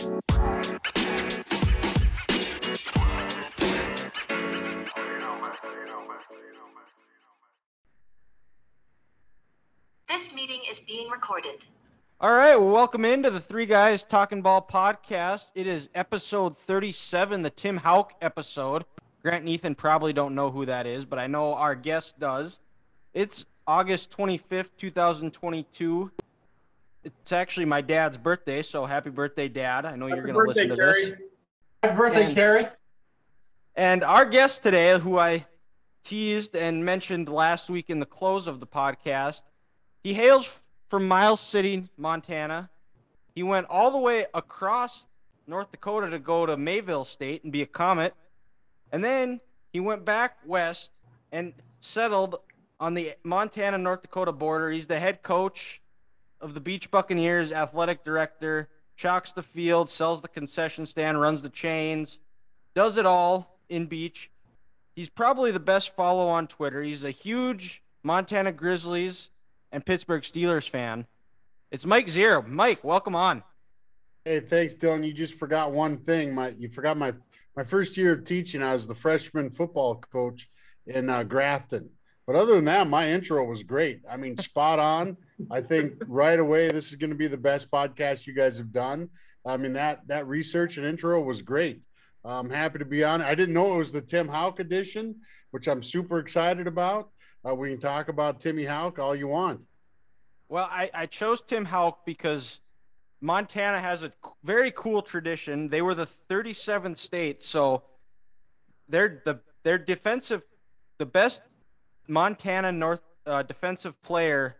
This meeting is being recorded. All right, well, welcome into the Three Guys Talking Ball podcast. It is episode 37, the Tim Hauck episode. Grant and Ethan probably don't know who that is, but I know our guest does. It's August 25th, 2022. It's actually my dad's birthday, so happy birthday, Dad. I know you're going to listen to this. Happy birthday, And- Terry. And our guest today, who I teased and mentioned last week in the close of the podcast, he hails from Miles City, Montana. He went all the way across North Dakota to go to Mayville State and be a Comet. And then he went back west and settled on the Montana North Dakota border. He's the head coach of the Beach Buccaneers, athletic director, chalks the field, sells the concession stand, runs the chains, does it all in Beach. He's probably the best follow on Twitter. He's a huge Montana Grizzlies and Pittsburgh Steelers fan. It's Mike Zier. Mike, welcome on. Hey, thanks, Dylan. You just forgot one thing. My you forgot my my first year of teaching. I was the freshman football coach in uh, Grafton. But other than that, my intro was great. I mean, spot on. I think right away this is going to be the best podcast you guys have done. I mean that that research and intro was great. I'm happy to be on. I didn't know it was the Tim Hauck edition, which I'm super excited about. Uh, we can talk about Timmy Hauck all you want. Well, I, I chose Tim Hauck because Montana has a very cool tradition. They were the 37th state, so they're the their defensive, the best Montana North uh, defensive player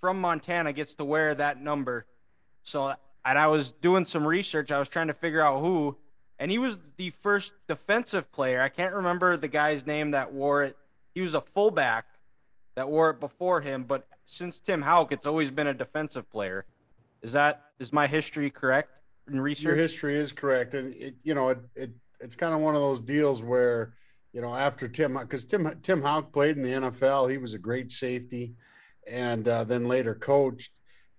from Montana gets to wear that number. So, and I was doing some research. I was trying to figure out who, and he was the first defensive player. I can't remember the guy's name that wore it. He was a fullback that wore it before him, but since Tim Hauck, it's always been a defensive player. Is that is my history correct in research? Your history is correct, and it, you know it, it it's kind of one of those deals where you know after Tim because Tim Tim Hauck played in the NFL, he was a great safety, and uh, then later coached,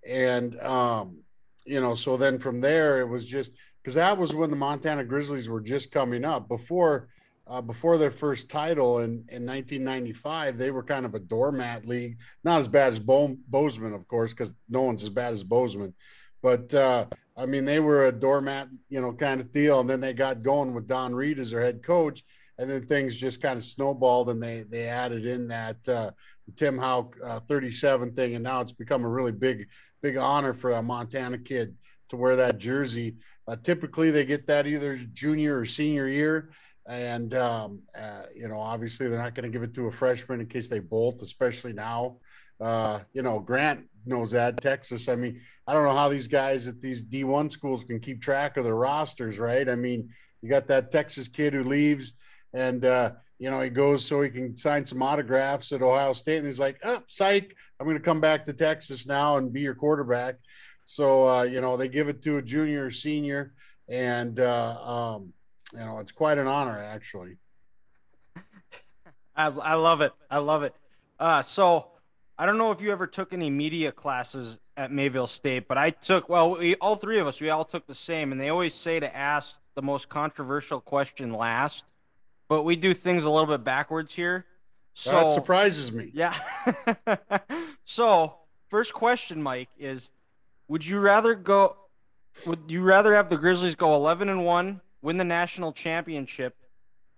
and um, you know so then from there it was just because that was when the Montana Grizzlies were just coming up before. Uh, before their first title in, in 1995, they were kind of a doormat league. Not as bad as Bo- Bozeman, of course, because no one's as bad as Bozeman. But uh, I mean, they were a doormat, you know, kind of deal. And then they got going with Don Read as their head coach, and then things just kind of snowballed, and they they added in that uh, Tim Hauck uh, 37 thing, and now it's become a really big big honor for a Montana kid to wear that jersey. Uh, typically, they get that either junior or senior year. And um, uh, you know, obviously, they're not going to give it to a freshman in case they bolt, especially now. Uh, you know, Grant knows that. Texas. I mean, I don't know how these guys at these D1 schools can keep track of their rosters, right? I mean, you got that Texas kid who leaves and, uh, you know, he goes so he can sign some autographs at Ohio State. And he's like, oh, psych, I'm going to come back to Texas now and be your quarterback. So, uh, you know, they give it to a junior or senior. And, uh, um, you know, it's quite an honor, actually. I, I love it. I love it. Uh, so I don't know if you ever took any media classes at Mayville State, but I took, well, we, all three of us, we all took the same. And they always say to ask the most controversial question last, but we do things a little bit backwards here. So that surprises me. Yeah. so, first question, Mike, is would you rather go would you rather have the Grizzlies go 11 and 1, win the national championship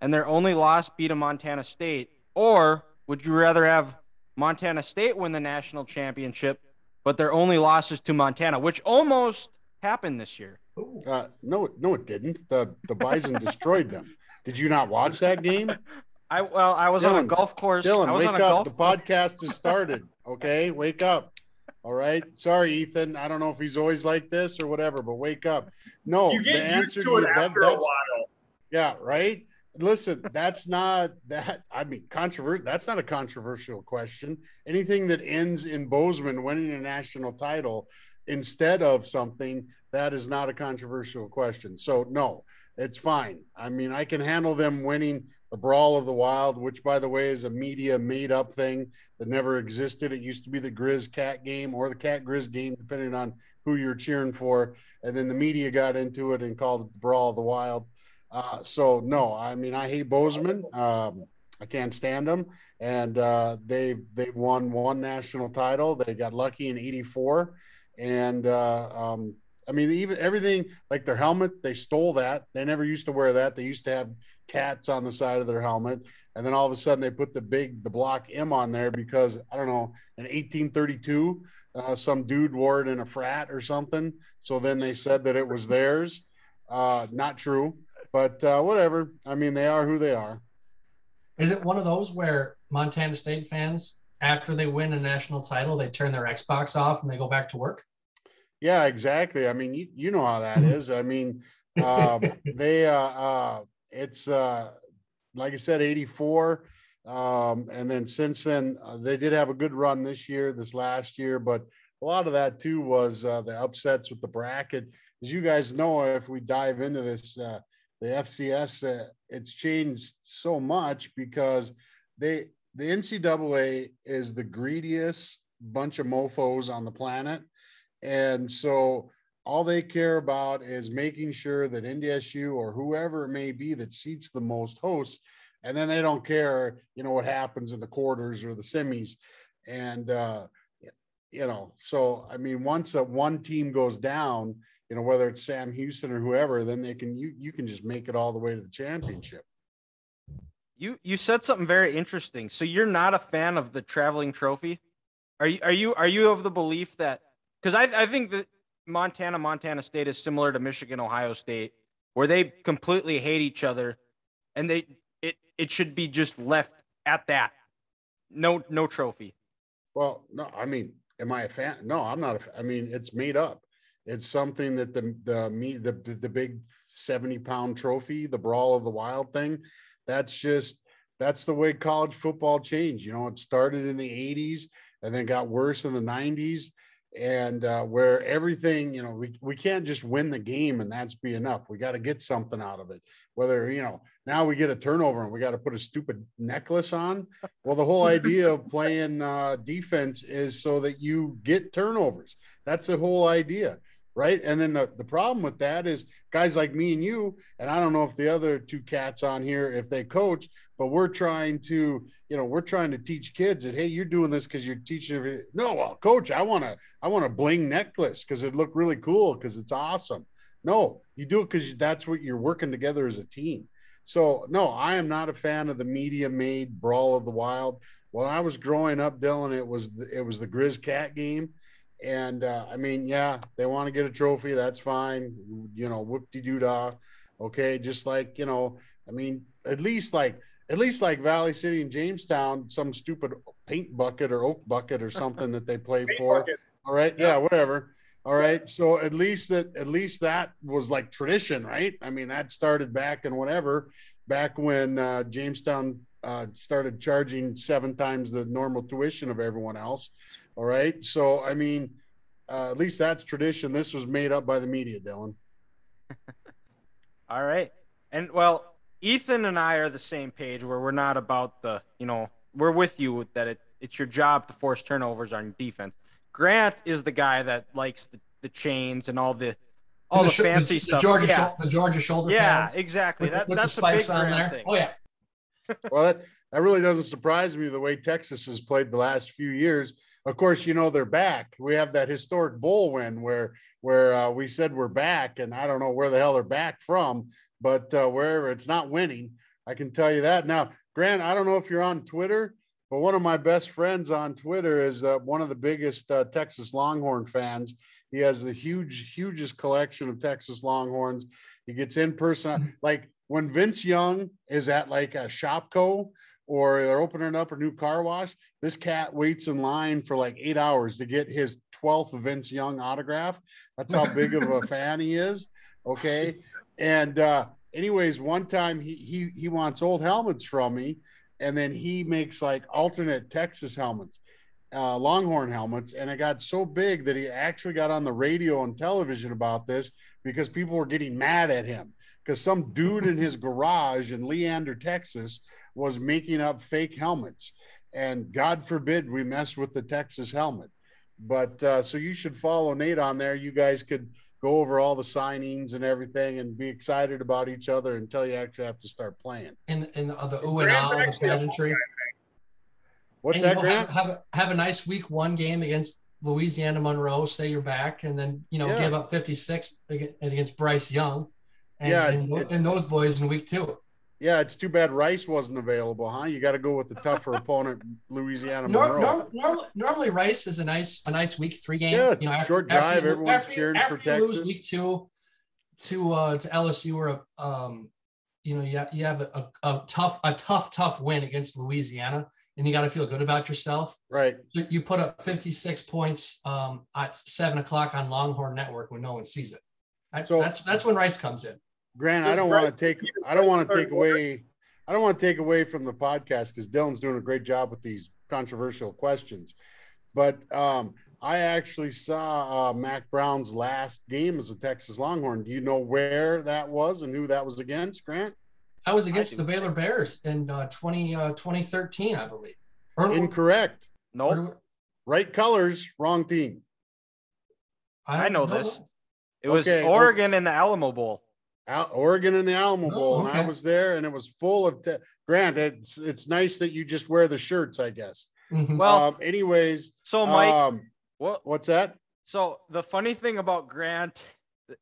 and their only loss be to Montana State, or would you rather have Montana State win the national championship but their only loss is to Montana, which almost happened this year? Uh, no, no, it didn't. The the Bison destroyed them. Did you not watch that game? I well, I was on a golf course. I Dylan, was wake on a up. golf The podcast has started. Okay, wake up. All right. Sorry, Ethan. I don't know if he's always like this or whatever, but wake up. No, you the get answer used to it that- after a while. Yeah, right. Listen, that's not that. I mean, controversial. That's not a controversial question. Anything that ends in Bozeman winning a national title instead of something that is not a controversial question. So no, it's fine. I mean, I can handle them winning the Brawl of the Wild, which by the way is a media made up thing that never existed. It used to be the Grizz Cat game or the Cat Grizz game, depending on who you're cheering for. And then the media got into it and called it the Brawl of the Wild. Uh, so no, I mean I hate Bozeman. Um, I can't stand them, and uh, they've they've won one national title. They got lucky in '84, and uh, um, I mean even everything like their helmet, they stole that. They never used to wear that. They used to have cats on the side of their helmet, and then all of a sudden they put the big the block M on there because I don't know in 1832 uh, some dude wore it in a frat or something. So then they said that it was theirs. Uh, not true, but uh, whatever. I mean, they are who they are. Is it one of those where Montana State fans, after they win a national title, they turn their Xbox off and they go back to work? Yeah, exactly. I mean, you, you know how that is. I mean, um, they uh, uh, it's uh, like I said, 84. Um, and then since then, uh, they did have a good run this year, this last year, but a lot of that too was uh, the upsets with the bracket. As you guys know, if we dive into this, uh, the FCS, uh, it's changed so much because they the NCAA is the greediest bunch of mofo's on the planet, and so all they care about is making sure that NDSU or whoever it may be that seats the most hosts, and then they don't care, you know, what happens in the quarters or the semis. And, uh, you know, so I mean, once a one team goes down, you know, whether it's Sam Houston or whoever, then they can you you can just make it all the way to the championship. You you said something very interesting. So you're not a fan of the traveling trophy? Are you are you are you of the belief that because I I think that Montana, Montana State is similar to Michigan, Ohio State, where they completely hate each other, and they it it should be just left at that. No no trophy. Well, no, I mean, am I a fan? No, I'm not. A, I mean, it's made up. It's something that the the me the the big seventy pound trophy, the brawl of the wild thing. That's just that's the way college football changed. You know, it started in the '80s and then got worse in the '90s and uh, where everything you know we, we can't just win the game and that's be enough. We got to get something out of it. Whether you know now we get a turnover and we got to put a stupid necklace on. Well the whole idea of playing uh, defense is so that you get turnovers. That's the whole idea right? And then the, the problem with that is guys like me and you and i don't know if the other two cats on here if they coach but we're trying to you know we're trying to teach kids that hey you're doing this because you're teaching every no well coach i want to i want a bling necklace because it looked really cool because it's awesome. No you do it because that's what you're working together as a team. So no i am not a fan of the media made brawl of the wild. When i was growing up dylan it was the, it was the grizz cat game and uh, i mean yeah they want to get a trophy that's fine you know whoop de doo dah okay just like you know i mean at least like at least like Valley City and Jamestown, some stupid paint bucket or oak bucket or something that they play for. Bucket. All right, yeah. yeah, whatever. All right, so at least that at least that was like tradition, right? I mean, that started back and whatever, back when uh, Jamestown uh, started charging seven times the normal tuition of everyone else. All right, so I mean, uh, at least that's tradition. This was made up by the media, Dylan. All right, and well, Ethan and I are the same page where we're not about the, you know, we're with you that it, it's your job to force turnovers on defense. Grant is the guy that likes the, the chains and all the all the, the, fancy the, stuff. The Georgia, yeah. the Georgia shoulder yeah, pads. exactly. With, that, with that's the spikes a big on there. Thing. Oh yeah. well, that, that really doesn't surprise me the way Texas has played the last few years. Of course, you know they're back. We have that historic bowl win where where uh, we said we're back, and I don't know where the hell they're back from, but uh, wherever it's not winning, I can tell you that. Now, Grant, I don't know if you're on Twitter, but one of my best friends on Twitter is uh, one of the biggest uh, Texas Longhorn fans. He has the huge, hugest collection of Texas Longhorns. He gets in person, like when Vince Young is at like a Shopko or they're opening up a new car wash. This cat waits in line for like eight hours to get his 12th Vince Young autograph. That's how big of a fan he is. Okay. And uh, anyways, one time he he he wants old helmets from me, and then he makes like alternate Texas helmets. uh, Longhorn helmets, and it got so big that he actually got on the radio and television about this because people were getting mad at him because some dude in his garage in Leander, Texas, was making up fake helmets, and God forbid we mess with the Texas helmet. But uh, so you should follow Nate on there. You guys could go over all the signings and everything and be excited about each other until you actually have to start playing. And and uh, the ooh and ah, the pageantry. What's And, that, Grant? have, have a, have a nice week one game against Louisiana Monroe. Say you're back, and then you know Yeah. give up 56 against Bryce Young. And, Yeah, and, it- and those boys in week two. Yeah, it's too bad Rice wasn't available, huh? You got to go with the tougher opponent, Louisiana Monroe. norm, normally, normally Rice is a nice a nice week three game. Yeah, you know, short drive, you- everyone's after, cheering after for you lose Texas. week two to uh, to LSU or um, you know, you have, you have a, a, a tough a tough tough win against Louisiana, and you got to feel good about yourself. Right. You you put up 56 points um, at seven o'clock on Longhorn Network when no one sees it. That- So- that's that's when Rice comes in. Grant, I don't want to take I don't want to take away I don't want to take away from the podcast because Dylan's doing a great job with these controversial questions. But um, I actually saw uh, Mack Brown's last game as a Texas Longhorn. Do you know where that was and who that was against, Grant? I was against do. the Baylor Bears in uh, 20, uh, 2013, I believe. Or, Incorrect. Nope. or- Right colors, wrong team. I know don't this. It was Okay, well- Oregon in the Alamo Bowl. Al- Oregon in the Alamo Oh, Bowl, and I was there, and it was full of. Te- Grant, it's it's nice that you just wear the shirts, I guess. Mhm. Well, um, anyways, so Mike, um, what? what's that? So the funny thing about Grant,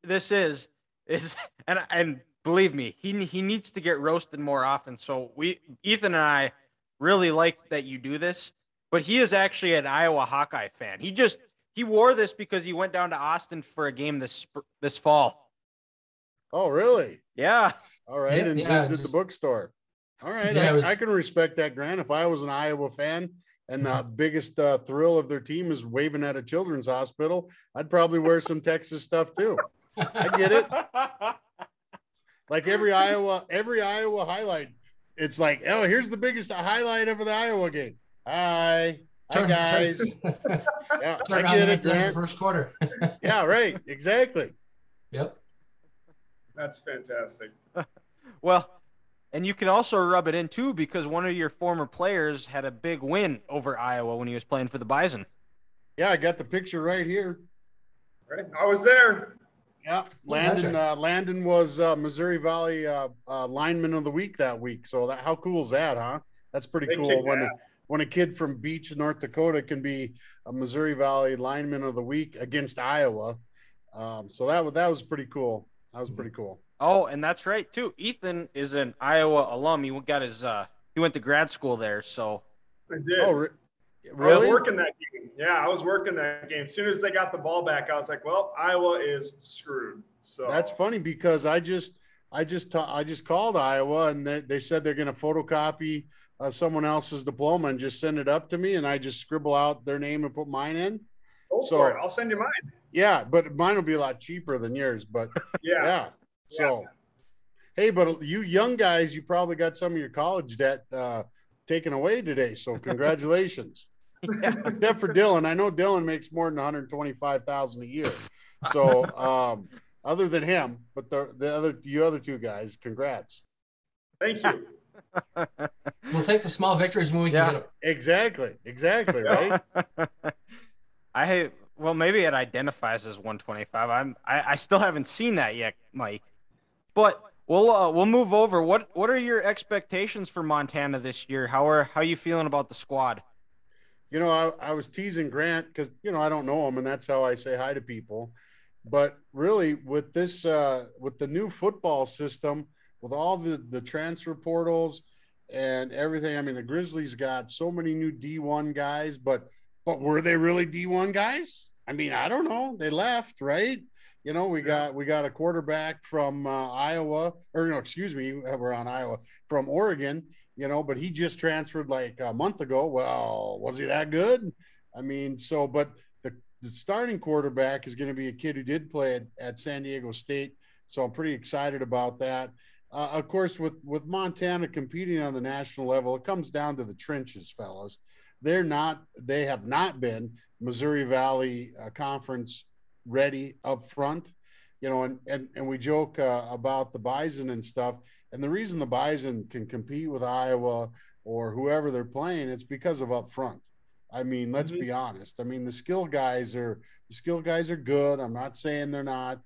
this is, is, and and believe me, he he needs to get roasted more often. So we, Ethan and I, really like that you do this. But he is actually an Iowa Hawkeye fan. He just he wore this because he went down to Austin for a game this this fall. Oh, really? Yeah, All right, Yeah, and yeah, visited the bookstore. All right, Yeah, I, was- I can respect that, Grant. If I was an Iowa fan and the biggest uh, thrill of their team is waving at a children's hospital, I'd probably wear some Texas stuff too. I get it. Like every Iowa, every Iowa highlight, it's like, oh, here's the biggest highlight of the Iowa game. Hi, hi guys. Yeah, Turn I get it, Grant. first quarter. Yeah, right. Exactly. yep. That's fantastic. well, and you can also rub it in too because one of your former players had a big win over Iowa when he was playing for the Bison. Yeah, I got the picture right here. Right? I was there. Yeah, Landon. Uh, Landon was uh, Missouri Valley uh, uh, lineman of the week that week. So that how cool is that, huh? That's pretty They cool when a, when a kid from Beach, North Dakota, can be a Missouri Valley lineman of the week against Iowa. Um, so that was that was pretty cool. That was pretty cool. Oh, and that's right too. Ethan is an Iowa alum. He got his uh he went to grad school there, so I did. Oh, re- I was really? working that game. Yeah, I was working that game. As soon as they got the ball back, I was like, well, Iowa is screwed. So That's funny because I just I just ta- I just called Iowa and they, they said they're going to photocopy uh, someone else's diploma and just send it up to me and I just scribble out their name and put mine in. Go so- for it. I'll send you mine. Yeah, but mine will be a lot cheaper than yours. But Yeah. yeah, so hey, but you young guys, you probably got some of your college debt uh, taken away today. So congratulations. Except for Dylan, I know Dylan makes more than one hundred twenty-five thousand a year. So um, other than him, but the the other you other two guys, congrats. Thank you. We'll take the small victories when we Yeah. can get them. Exactly, exactly, right? I well maybe it identifies as 125. I'm I, I still haven't seen that yet, Mike. But we'll uh, we'll move over. What what are your expectations for Montana this year? How are how are you feeling about the squad? you know, I, I was teasing Grant because you know I don't know him, and that's how I say hi to people. But really, with this, uh, with the new football system, with all the the transfer portals and everything, I mean, the Grizzlies got so many new D1 guys, but but were they really D1 guys? I mean, I don't know. They left, right? You know, we got we got a quarterback from uh, Iowa, or no, excuse me, we're on Iowa from Oregon you know, but he just transferred like a month ago. Well, was he that good? I mean, so, but the, the starting quarterback is going to be a kid who did play at, at San Diego State. So I'm pretty excited about that. Uh, of course, with, with Montana competing on the national level, it comes down to the trenches, fellas. They're not. They have not been Missouri Valley uh, Conference ready up front. You know, and and and we joke uh, about the Bison and stuff. And the reason the Bison can compete with Iowa or whoever they're playing, it's because of up front. I mean, let's mm-hmm. be honest. I mean, the skill guys are the skill guys are good. I'm not saying they're not,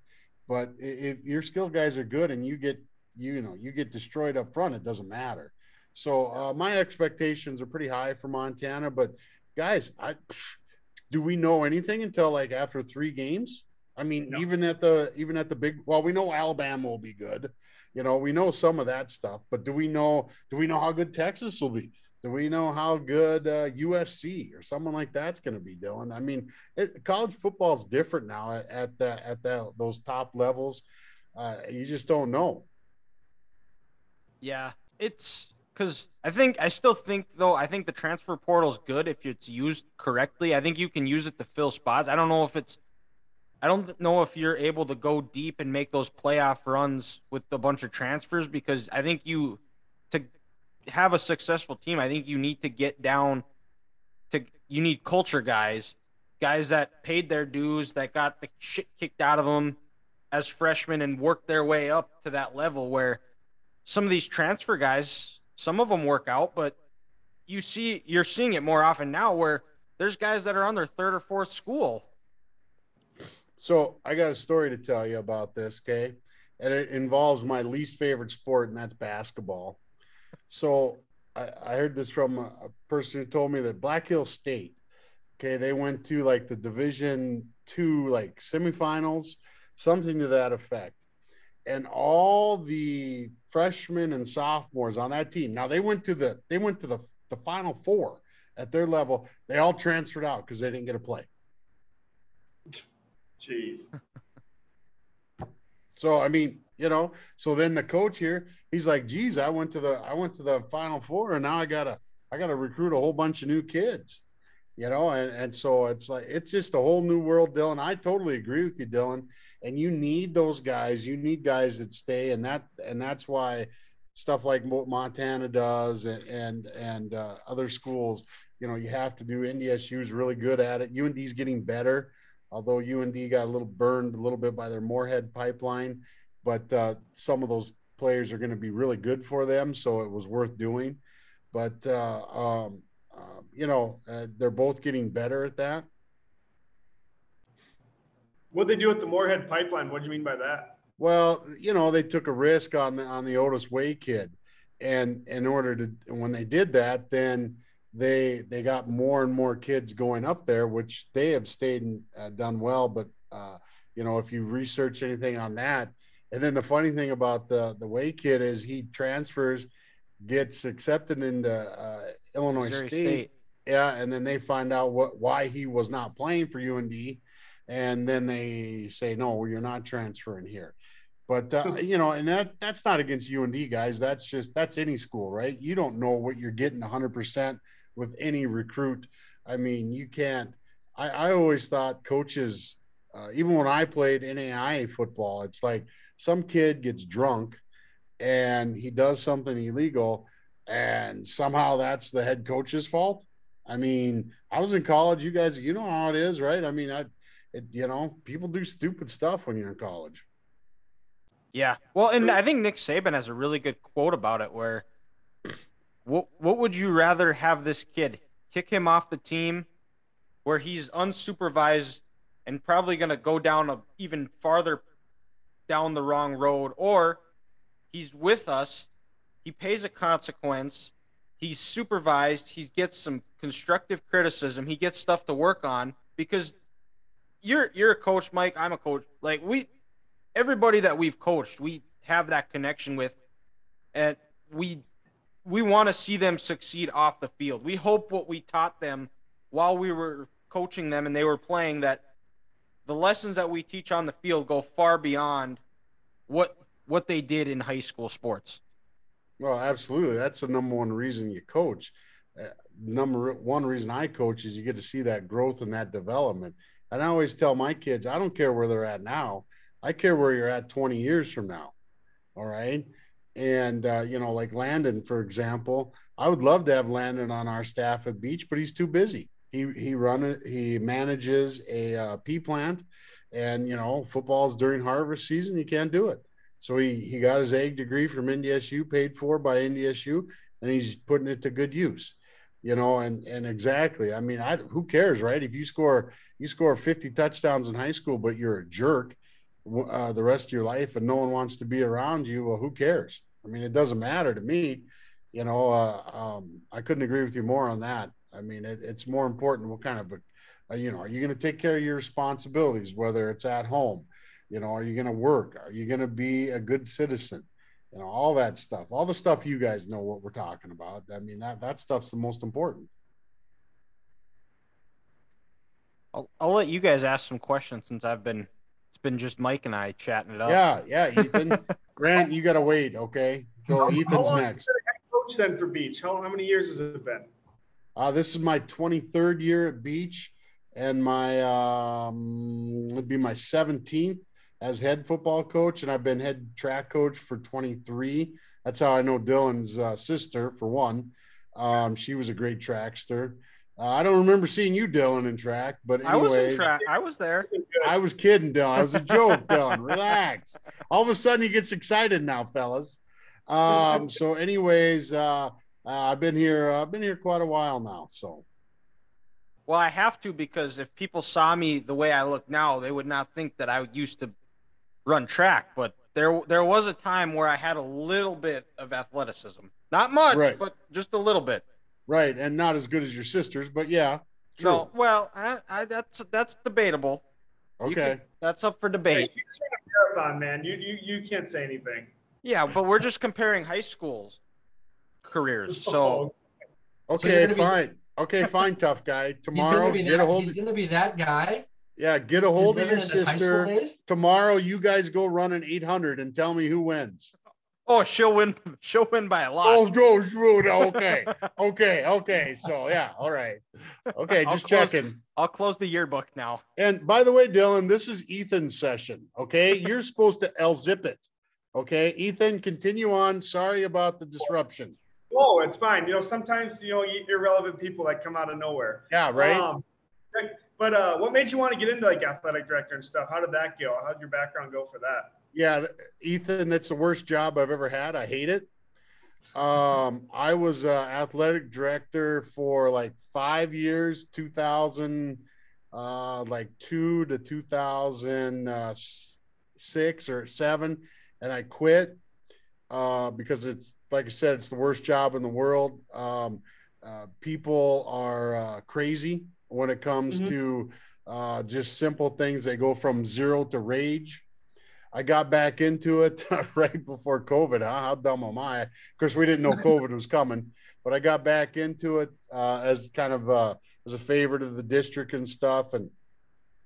but if your skill guys are good and you get you know you get destroyed up front, it doesn't matter. So uh, my expectations are pretty high for Montana. But guys, I do we know anything until like after three games? I mean, no. even at the even at the big well, we know Alabama will be good. You know, we know some of that stuff, but do we know do we know how good Texas will be? Do we know how good uh, USC or someone like that's going to be doing? I mean, it, college football is different now at, at the, at that those top levels. Uh, you just don't know. Yeah, it's because I think I still think though I think the transfer portal is good if it's used correctly. I think you can use it to fill spots. I don't know if it's I don't know if you're able to go deep and make those playoff runs with a bunch of transfers because I think you to have a successful team, I think you need to get down to you need culture guys, guys that paid their dues, that got the shit kicked out of them as freshmen and worked their way up to that level where some of these transfer guys, some of them work out, but you see you're seeing it more often now where there's guys that are on their third or fourth school so I got a story to tell you about this, okay? And it involves my least favorite sport, and that's basketball. So I, I heard this from a, a, person who told me that Black Hill State, okay, they went to like the Division two like semifinals, something to that effect. And all the freshmen and sophomores on that team, now they went to the they went to the the final four at their level. They all transferred out because they didn't get a play. Jeez. so I mean, you know, so then the coach here, he's like, "Geez, I went to the I went to the Final Four, and now I gotta I gotta recruit a whole bunch of new kids." You know, and, and so it's like it's just a whole new world, Dylan. I totally agree with you, Dylan. And you need those guys. You need guys that stay, and that and that's why stuff like Montana does, and and, and uh, other schools. You know, you have to do. NDSU is really good at it. UND's getting better although UND got a little burned a little bit by their Moorhead pipeline, but uh, some of those players are going to be really good for them, so it was worth doing. But uh, um, uh, you know, uh, they're both getting better at that. What they do with the Moorhead pipeline? What do you mean by that? Well, you know, they took a risk on the on the Otis Weah kid, and in order to when they did that, then they they got more and more kids going up there, which they have stayed and uh, done well. But uh, you know, if you research anything on that, and then the funny thing about the the Weah kid is he transfers, gets accepted into uh, Illinois State, State, yeah, and then they find out what why he was not playing for UND, and then they say no, well, you're not transferring here. But uh, you know, and that that's not against UND guys. That's just that's any school, right? You don't know what you're getting 100 percent with any recruit. I mean, you can't. I, I always thought coaches, uh, even when I played NAIA football, it's like some kid gets drunk and he does something illegal, and somehow that's the head coach's fault. I mean, I was in college. You guys, you know how it is, right? I mean, I, it, you know, people do stupid stuff when you're in college. Yeah. Well, and I think Nick Saban has a really good quote about it where what what would you rather have this kid kick him off the team where he's unsupervised and probably going to go down a even farther down the wrong road or he's with us he pays a consequence he's supervised he gets some constructive criticism he gets stuff to work on because you're you're a coach mike i'm a coach like we everybody that we've coached we have that connection with and we we want to see them succeed off the field. We hope what we taught them while we were coaching them and they were playing that the lessons that we teach on the field go far beyond what what they did in high school sports. Well, absolutely. That's the number one reason you coach. Uh, number one reason I coach is you get to see that growth and that development. And I always tell my kids, I don't care where they're at now. I care where you're at 20 years from now. All right and uh, you know, like Landon, for example, I would love to have Landon on our staff at Beach, but he's too busy. He he run. He manages a uh, pea plant, and you know, football's during harvest season. You can't do it. So he he got his ag degree from NDSU, paid for by NDSU, and he's putting it to good use. You know, and and exactly. I mean, I who cares, right? If you score you score 50 touchdowns in high school, but you're a jerk uh, the rest of your life, and no one wants to be around you, well, who cares? I mean, it doesn't matter to me. You know, uh, um, I couldn't agree with you more on that. I mean, it, it's more important what kind of a, you know, are you going to take care of your responsibilities, whether it's at home? You know, are you going to work? Are you going to be a good citizen? You know, all that stuff, all the stuff you guys know what we're talking about. I mean, that that stuff's the most important. I'll, I'll let you guys ask some questions since I've been it's been just Mike and I chatting it up. Yeah, yeah, Ethan. Grant, you got to wait, okay? So Ethan's next. Coach then for Beach. How, how many years has it been? Uh, this is my 23rd year at Beach, and my um, would be my 17th as head football coach, and I've been head track coach for 23. That's how I know Dylan's uh, sister, for one. Um, she was a great trackster. Uh, I don't remember seeing you, Dylan, in track, but anyways, I was in track. I was there. I was kidding, Dylan. I was a joke, Dylan. Relax. All of a sudden, he gets excited now, fellas. Um, so, anyways, uh, uh, I've been here. I've been here quite a while now. So, well, I have to because if people saw me the way I look now, they would not think that I used to run track. But there, there was a time where I had a little bit of athleticism, not much, right. but just a little bit. Right, and not as good as your sisters, but yeah. True. No, well, I, I, that's that's debatable. Okay, can, that's up for debate. Hey, marathon, man. You, you you can't say anything. Yeah, but we're just comparing high schools careers. So oh, okay, so fine. Be, okay, fine, tough guy. Tomorrow, get that, a hold. He's gonna be that guy. Yeah, get a hold of your sister. Tomorrow, you guys go run an 800 and tell me who wins. Oh, she'll win. She'll win by a lot. Oh, no, okay, okay, okay. So yeah, all right. Okay, just close, checking. I'll close the yearbook now. And by the way, Dylan, this is Ethan's session. Okay, you're supposed to L zip it. Okay, Ethan, continue on. Sorry about the disruption. Oh, it's fine. You know, sometimes you know irrelevant people that come out of nowhere. Yeah, right. Um, but uh, what made you want to get into like athletic director and stuff? How did that go? How did your background go for that? Yeah, Ethan, that's the worst job I've ever had. I hate it. Um, I was uh, athletic director for like five years, 2000, uh, like two to 2006 or seven, and I quit uh, because it's like I said, it's the worst job in the world. Um, uh, people are uh, crazy when it comes mm-hmm. to uh, just simple things. They go from zero to rage. I got back into it right before COVID. Huh? How dumb am I? Of course, we didn't know COVID was coming, but I got back into it uh, as kind of uh, as a favor to the district and stuff. And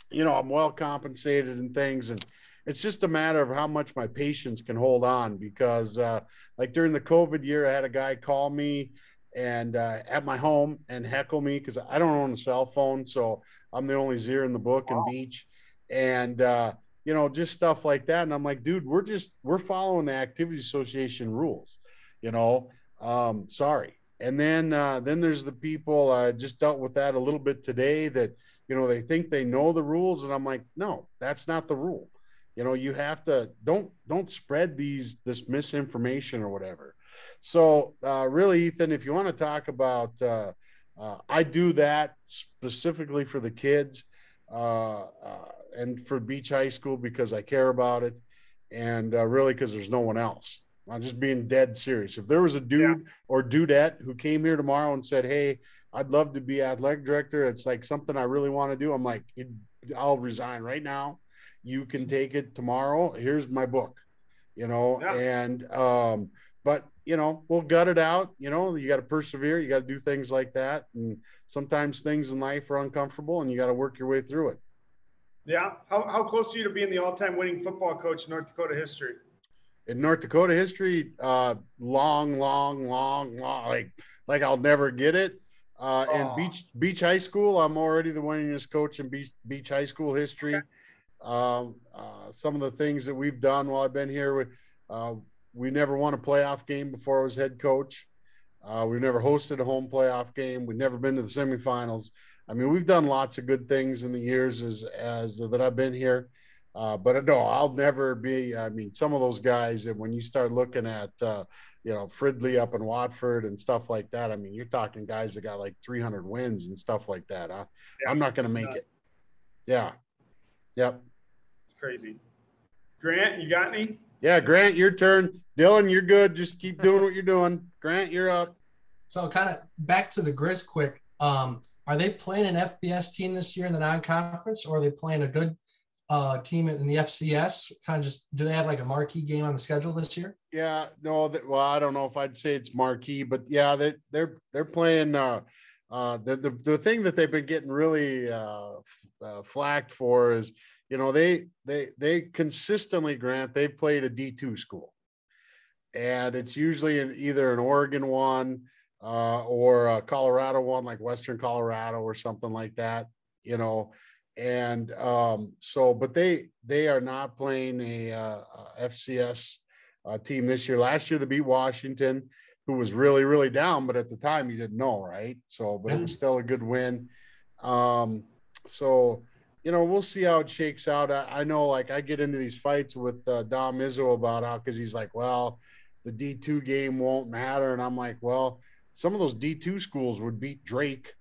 you know, I'm well compensated and things, and it's just a matter of how much my patience can hold on. Because uh, like during the COVID year, I had a guy call me and uh, at my home and heckle me because I don't own a cell phone, so I'm the only zero in the book wow. and beach, and uh, you know, just stuff like that. And I'm like, dude, we're just we're following the activity association rules, you know. Um, sorry. And then uh, then there's the people I uh, just dealt with that a little bit today that you know they think they know the rules, and I'm like, no, that's not the rule. You know, you have to don't don't spread these this misinformation or whatever. So uh, really, Ethan, if you want to talk about, uh, uh, I do that specifically for the kids. Uh, uh, and for Beach High School because I care about it, and uh, really because there's no one else. I'm just being dead serious. If there was a dude yeah. or dudette who came here tomorrow and said, "Hey, I'd love to be athletic director. It's like something I really want to do," I'm like, "I'll resign right now. You can take it tomorrow. Here's my book." You know, yeah. and um, but you know, we'll gut it out. You know, you got to persevere. You got to do things like that, and sometimes things in life are uncomfortable, and you got to work your way through it. Yeah. How, how close are you to being the all-time winning football coach in North Dakota history? In North Dakota history, uh, long, long, long, long, like like I'll never get it. Uh, oh. in Beach Beach High School, I'm already the winningest coach in Beach Beach High School history. Okay. Um, uh, some of the things that we've done while I've been here, with, uh, we never won a playoff game before I was head coach. Uh, we've never hosted a home playoff game. We've never been to the semifinals. I mean, we've done lots of good things in the years as as that I've been here. Uh, but no, I'll never be. I mean, some of those guys, and when you start looking at, uh, you know, Fridley up in Watford and stuff like that, I mean, you're talking guys that got like 300 wins and stuff like that. Huh? Yeah. I'm not going to make it. Yeah. Yep. Crazy. Grant, you got me? Yeah, Grant, your turn. Dylan, you're good. Just keep doing what you're doing. Grant, you're up. So kind of back to the Grizz quick. Um, are they playing an FBS team this year in the non-conference, or are they playing a good uh, team in the FCS? Kind of just do they have like a marquee game on the schedule this year? Yeah, no, that, well, I don't know if I'd say it's marquee, but yeah, they they're they're playing. Uh, uh, the, the the thing that they've been getting really uh, uh, flacked for is, you know, they they they consistently grant they've played a D two school, and it's usually in either an Oregon one uh, or a Colorado one, like Western Colorado or something like that, you know. And um, so, but they they are not playing a, uh, FCS uh, team this year. Last year they beat Washington, who was really really down, but at the time you didn't know, right? So, but it was still a good win. Um, so, you know, we'll see how it shakes out. I, I know, like, I get into these fights with uh, Dom Izzo about how because he's like, well, the D two game won't matter, and I'm like, well, some of those D two schools would beat Drake,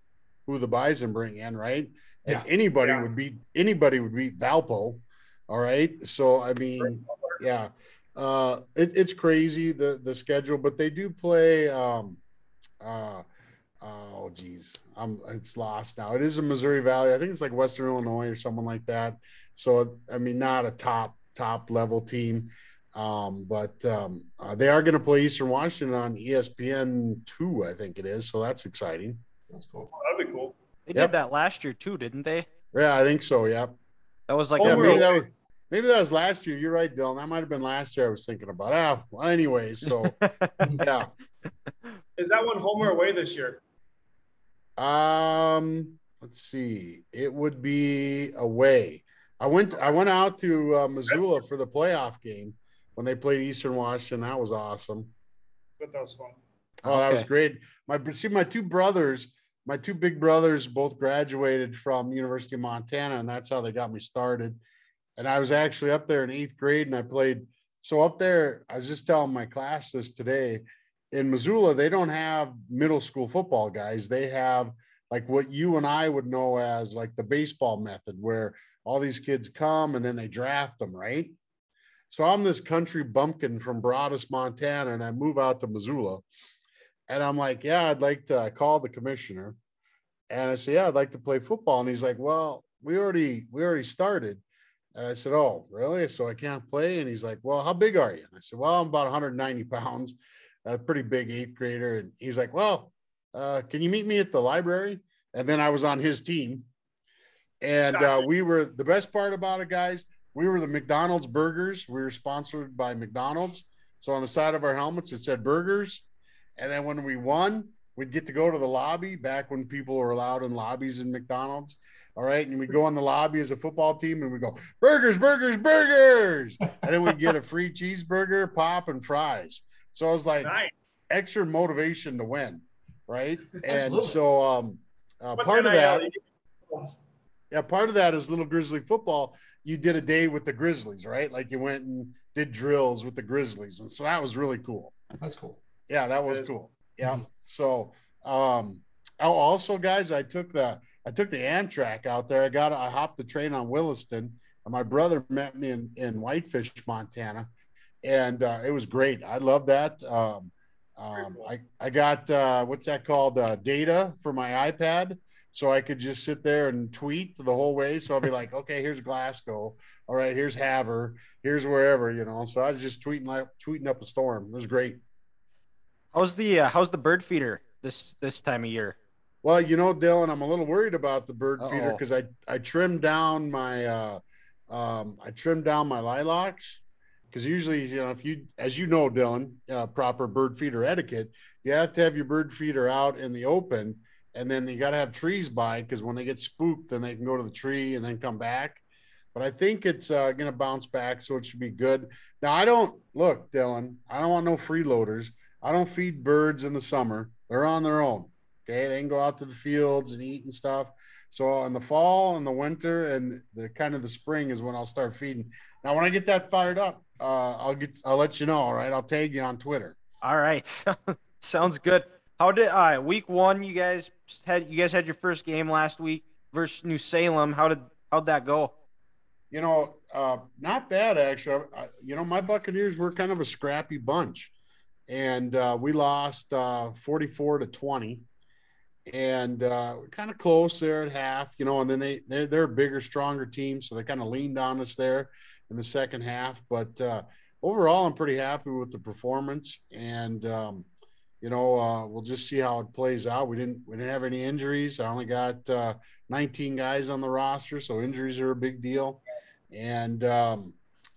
who the Bison bring in, right? Yeah. And anybody Yeah. would beat anybody would beat Valpo. All right. So I mean, yeah. Uh it, it's crazy the the schedule, but they do play um uh oh geez. I'm it's lost now. It is in Missouri Valley. I think it's like Western Illinois or someone like that. So I mean not a top top level team. Um, but um, uh, they are going to play Eastern Washington on ESPN two, I think it is. So that's exciting. That's cool. Oh, that'd be cool. They Yep. did that last year too, didn't they? Yeah, I think so. Yeah. That was like Oh, yeah, maybe that was maybe that was last year. You're right, Dylan. That might have been last year. I was thinking about. Ah, well, anyways. So yeah. Is that one home or away this year? Um, let's see. It would be away. I went. I went out to uh, Missoula for the playoff game when they played Eastern Washington. That was awesome. But that was fun. Oh, that was great. My see, my two brothers, my two big brothers, both graduated from University of Montana, and that's how they got me started. And I was actually up there in eighth grade, and I played. So up there, I was just telling my class this today. In Missoula, they don't have middle school football guys. They have like what you and I would know as like the baseball method, where all these kids come and then they draft them, right? So I'm this country bumpkin from Broadus, Montana, and I move out to Missoula. And I'm like, yeah, I'd like to call the commissioner. And I say, yeah, I'd like to play football. And he's like, well, we already we already started. And I said, oh, really? So I can't play? And he's like, well, how big are you? And I said, well, I'm about 190 pounds, a pretty big eighth grader. And he's like, well, uh, can you meet me at the library? And then I was on his team. And uh, we were the best part about it, guys. We were the McDonald's burgers. We were sponsored by McDonald's. So on the side of our helmets, it said burgers. And then when we won, we'd get to go to the lobby back when people were allowed in lobbies in McDonald's. All right. And we'd go in the lobby as a football team and we go, burgers, burgers, burgers. And then we'd get a free cheeseburger, pop, and fries. So I was like, Nice. extra motivation to win. Right. And so um, uh, part of that, yeah, part of that is little Grizzly football. You did a day with the Grizzlies, right? Like you went and did drills with the Grizzlies. And so that was really cool. That's cool. Yeah, that was cool. Yeah. So, um, oh, also, guys, I took the I took the Amtrak out there. I got I hopped the train on Williston, and my brother met me in in Whitefish, Montana, and uh, it was great. I love that. Um, um, cool. I I got uh, what's that called? Uh, data for my iPad. So I could just sit there and tweet the whole way. So I'll be like, okay, here's Glasgow. All right, here's Havre. Here's wherever, you know. So I was just tweeting like tweeting up a storm. It was great. how's the uh, how's the bird feeder this this time of year? Well, you know, Dylan, I'm a little worried about the bird feeder Uh-oh. because I I trimmed down my uh, um, I trimmed down my lilacs because usually you know if you as you know, Dylan, uh, proper bird feeder etiquette, you have to have your bird feeder out in the open, and then you got to have trees by because when they get spooked, then they can go to the tree and then come back. but I think it's uh, going to bounce back, so it should be good. Now, I don't look, Dylan. I don't want no freeloaders. I don't feed birds in the summer. They're on their own. Okay, they can go out to the fields and eat and stuff. So in the fall and the winter and the kind of the spring is when I'll start feeding. Now, when I get that fired up, uh, I'll get I'll let you know. All right, I'll tag you on Twitter. All right, sounds good. How did all right, week one? You guys had you guys had your first game last week versus New Salem. How did how'd that go? You know, uh, not bad actually. I, you know, my Buccaneers were kind of a scrappy bunch, and uh, we lost uh, 44 to 20 and uh, kind of close there at half, you know, and then they they're, they're a bigger, stronger team, so they kind of leaned on us there in the second half. But uh, overall, I'm pretty happy with the performance, and um, you know, uh, we'll just see how it plays out. We didn't we didn't have any injuries. I only got uh, 19 guys on the roster, so injuries are a big deal, and um,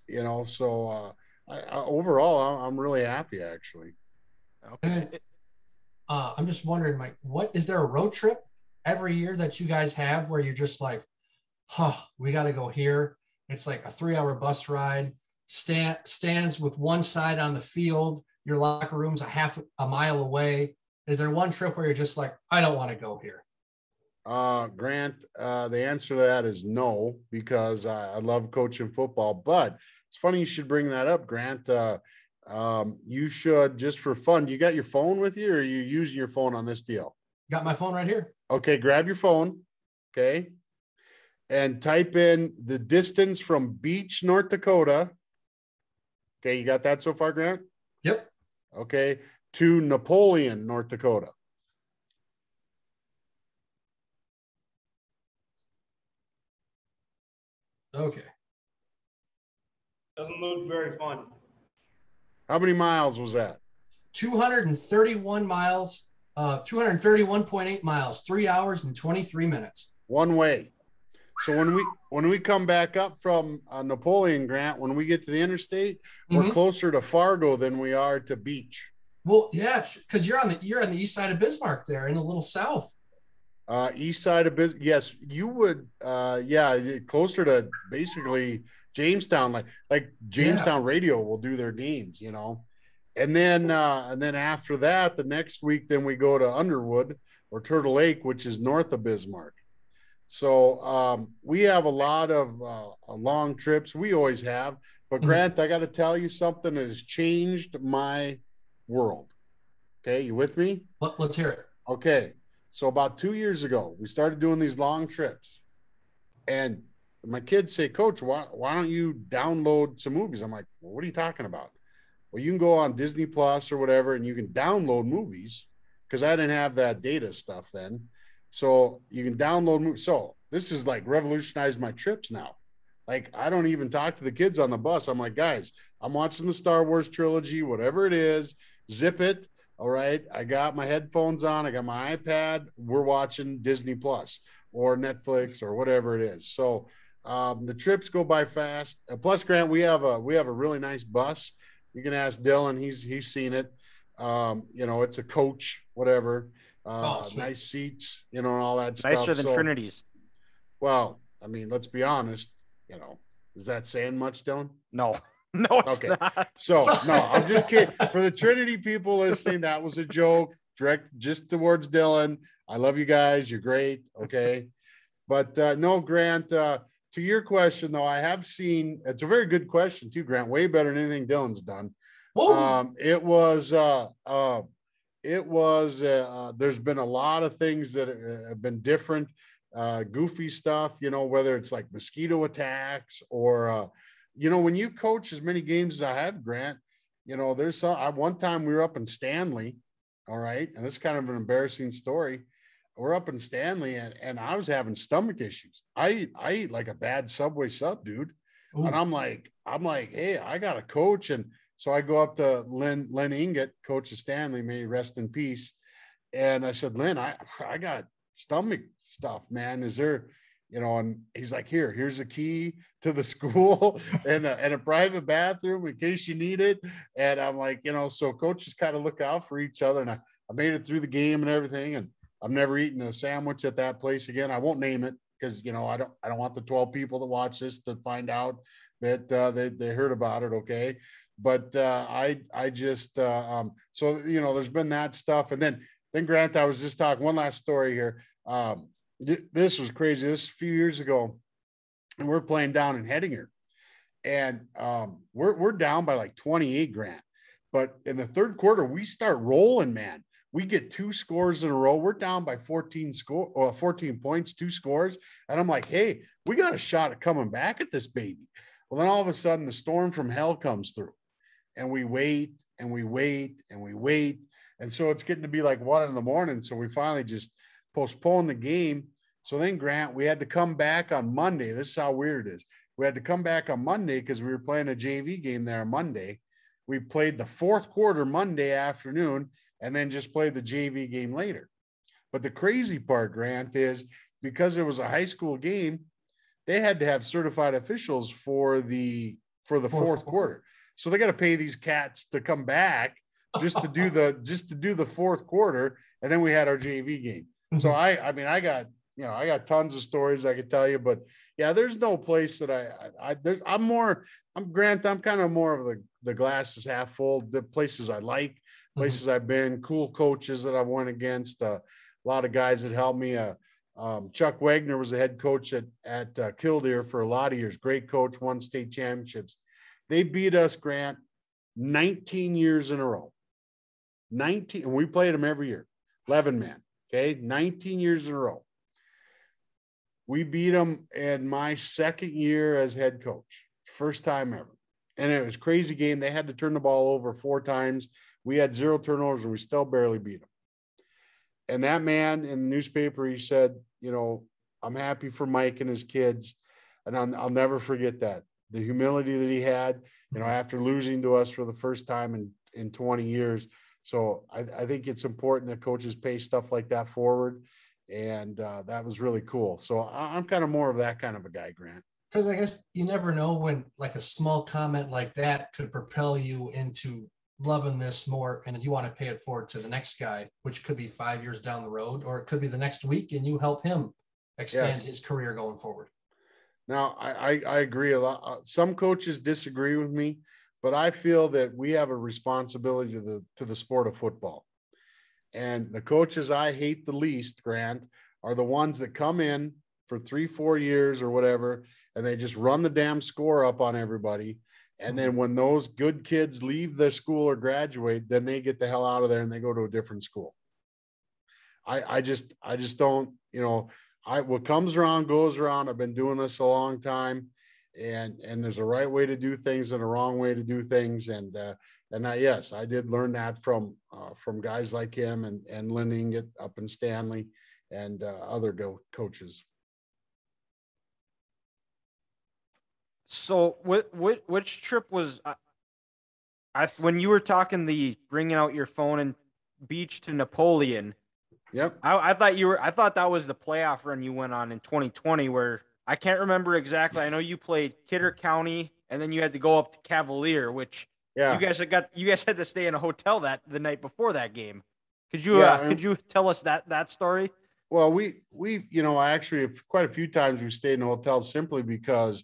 you know, so uh, I, I, overall, I'm really happy actually. Okay. Uh, I'm just wondering, Mike, what is there a road trip every year that you guys have where you're just like, huh, we got to go here? It's like a three hour bus ride, stand, stands with one side on the field, your locker room's a half a mile away. Is there one trip where you're just like, I don't want to go here? Uh, Grant, uh, the answer to that is no, because I, I love coaching football. But it's funny you should bring that up, Grant. Uh, um, you should just for fun. You got your phone with you, or are you using your phone on this deal? Got my phone right here. Okay, grab your phone. Okay, and type in the distance from Beach, North Dakota. Okay, you got that so far, Grant? Yep. Okay, to Napoleon, North Dakota. Okay. Doesn't look very fun. How many miles was that? 231 miles, uh, 231.8 miles, three hours and 23 minutes. One way. So when we when we come back up from uh, Napoleon Grant, when we get to the interstate, we're Mhm. closer to Fargo than we are to Beach. Well, yeah, because you're on the you're on the east side of Bismarck there, in a little south. Uh, east side of Bismarck. Yes, you would. Uh, yeah, closer to basically Jamestown. Like like Jamestown Radio will do their games, you know. And then uh, and then after that, the next week, then we go to Underwood or Turtle Lake, which is north of Bismarck. So um, we have a lot of uh, long trips. We always have. But Mhm. Grant, I got to tell you something has changed my world. Okay, you with me? Let, let's hear it. Okay. So about two years ago, we started doing these long trips. And my kids say, Coach, why, why don't you download some movies? I'm like, well, what are you talking about? Well, you can go on Disney Plus or whatever, and you can download movies because I didn't have that data stuff then. So you can download movies. So this is like revolutionized my trips now. Like I don't even talk to the kids on the bus. I'm like, guys, I'm watching the Star Wars trilogy, whatever it is, zip it. All right. I got my headphones on. I got my iPad. We're watching Disney Plus or Netflix or whatever it is. So um, the trips go by fast. Uh, plus, Grant, we have a we have a really nice bus. You can ask Dylan. He's he's seen it. Um, you know, it's a coach, whatever. Uh, Oh, nice seats, you know, and all that stuff. Nicer than So- Trinity's. Well, I mean, let's be honest. You know, is that saying much, Dylan? No, no, it's Okay. not. So no, I'm just kidding. For the Trinity people listening, that was a joke, direct just towards Dylan. I love you guys. You're great. Okay. But uh, no, Grant, uh, to your question though, I have seen it's a very good question too, Grant. Way better than anything Dylan's done. Um, it was uh, uh, it was uh, uh, there's been a lot of things that uh, have been different uh, goofy stuff you know whether it's like mosquito attacks or uh, you know when you coach as many games as i have grant you know there's some I, one time we were up in stanley all right and this is kind of an embarrassing story we're up in stanley and, and i was having stomach issues i eat i eat like a bad subway sub dude Ooh. and I'm like, I'm like, hey, I got a coach. And so I go up to Lynn, Lynn Inget, coach of Stanley, may rest in peace. And I said, Lynn, I, I got stomach stuff, man. Is there, you know, and he's like, here, here's a key to the school and a, and a private bathroom in case you need it. And I'm like, you know, so coaches kind of look out for each other. And I, I made it through the game and everything. And I've never eaten a sandwich at that place again. I won't name it. because you know I don't I don't want the 12 people that watch this to find out that uh, they they heard about it. Okay, but uh, I I just uh, um, so you know there's been that stuff, and then then Grant I was just talking one last story here. Um, th- this was crazy. This was a few years ago, and we're playing down in Hettinger, and um, we're we're down by like 28 Grant, but in the third quarter we start rolling, man. We get two scores in a row. We're down by 14 score or 14 points, two scores, and I'm like, hey, we got a shot at coming back at this baby. Well, then all of a sudden the storm from hell comes through and we wait and we wait and we wait. And so it's getting to be like one in the morning. So we finally just postponed the game. So then, Grant, we had to come back on Monday. This is how weird it is. We had to come back on Monday because we were playing a JV game there on Monday. We played the fourth quarter Monday afternoon and then just played the JV game later. But the crazy part, Grant, is because it was a high school game, they had to have certified officials for the for the fourth, fourth quarter. So they got to pay these cats to come back just to do the just to do the fourth quarter, and then we had our JV game. So mm-hmm. I I mean I got you know I got tons of stories I could tell you, but yeah, there's no place that I I, I there's, I'm more I'm Grant I'm kind of more of the the glass is half full. The places I like, mm-hmm. places mm-hmm. I've been, cool coaches that I've went against, uh, a lot of guys that helped me. Uh, um, Chuck Wagner was the head coach at at uh, Killdeer for a lot of years. Great coach, won state championships. They beat us, Grant, 19 years in a row. 19, and we played them every year, 11 man. Okay, 19 years in a row. We beat them in my second year as head coach, first time ever. And it was crazy game. They had to turn the ball over four times. We had zero turnovers and we still barely beat them. And that man in the newspaper, he said, you know, I'm happy for Mike and his kids. And I'll, I'll never forget that the humility that he had, you know, after losing to us for the first time in, in 20 years. So I, I think it's important that coaches pay stuff like that forward. And uh, that was really cool. So I, I'm kind of more of that kind of a guy, Grant. Because I guess you never know when like a small comment like that could propel you into loving this more and you want to pay it forward to the next guy, which could be five years down the road, or it could be the next week and you help him expand yes. his career going forward. Now, I, I, I agree a lot. Uh, some coaches disagree with me, but I feel that we have a responsibility to the to the sport of football. And the coaches I hate the least, Grant, are the ones that come in for three, four years or whatever, and they just run the damn score up on everybody. And then when those good kids leave the school or graduate, then they get the hell out of there and they go to a different school. I, I just I just don't, you know, I what comes around goes around. I've been doing this a long time, and and there's a right way to do things and a wrong way to do things. And uh, and I, yes, I did learn that from uh, from guys like him and and Inget up in Stanley and uh, other go- coaches. So what what which trip was uh, I when you were talking the bringing out your phone and beach to Napoleon? Yep. I, I thought you were. I thought that was the playoff run you went on in 2020, where I can't remember exactly. I know you played Kidder County, and then you had to go up to Cavalier, which yeah. you guys had got. You guys had to stay in a hotel that the night before that game. Could you yeah, uh, could you tell us that that story? Well, we we you know actually quite a few times we stayed in hotels simply because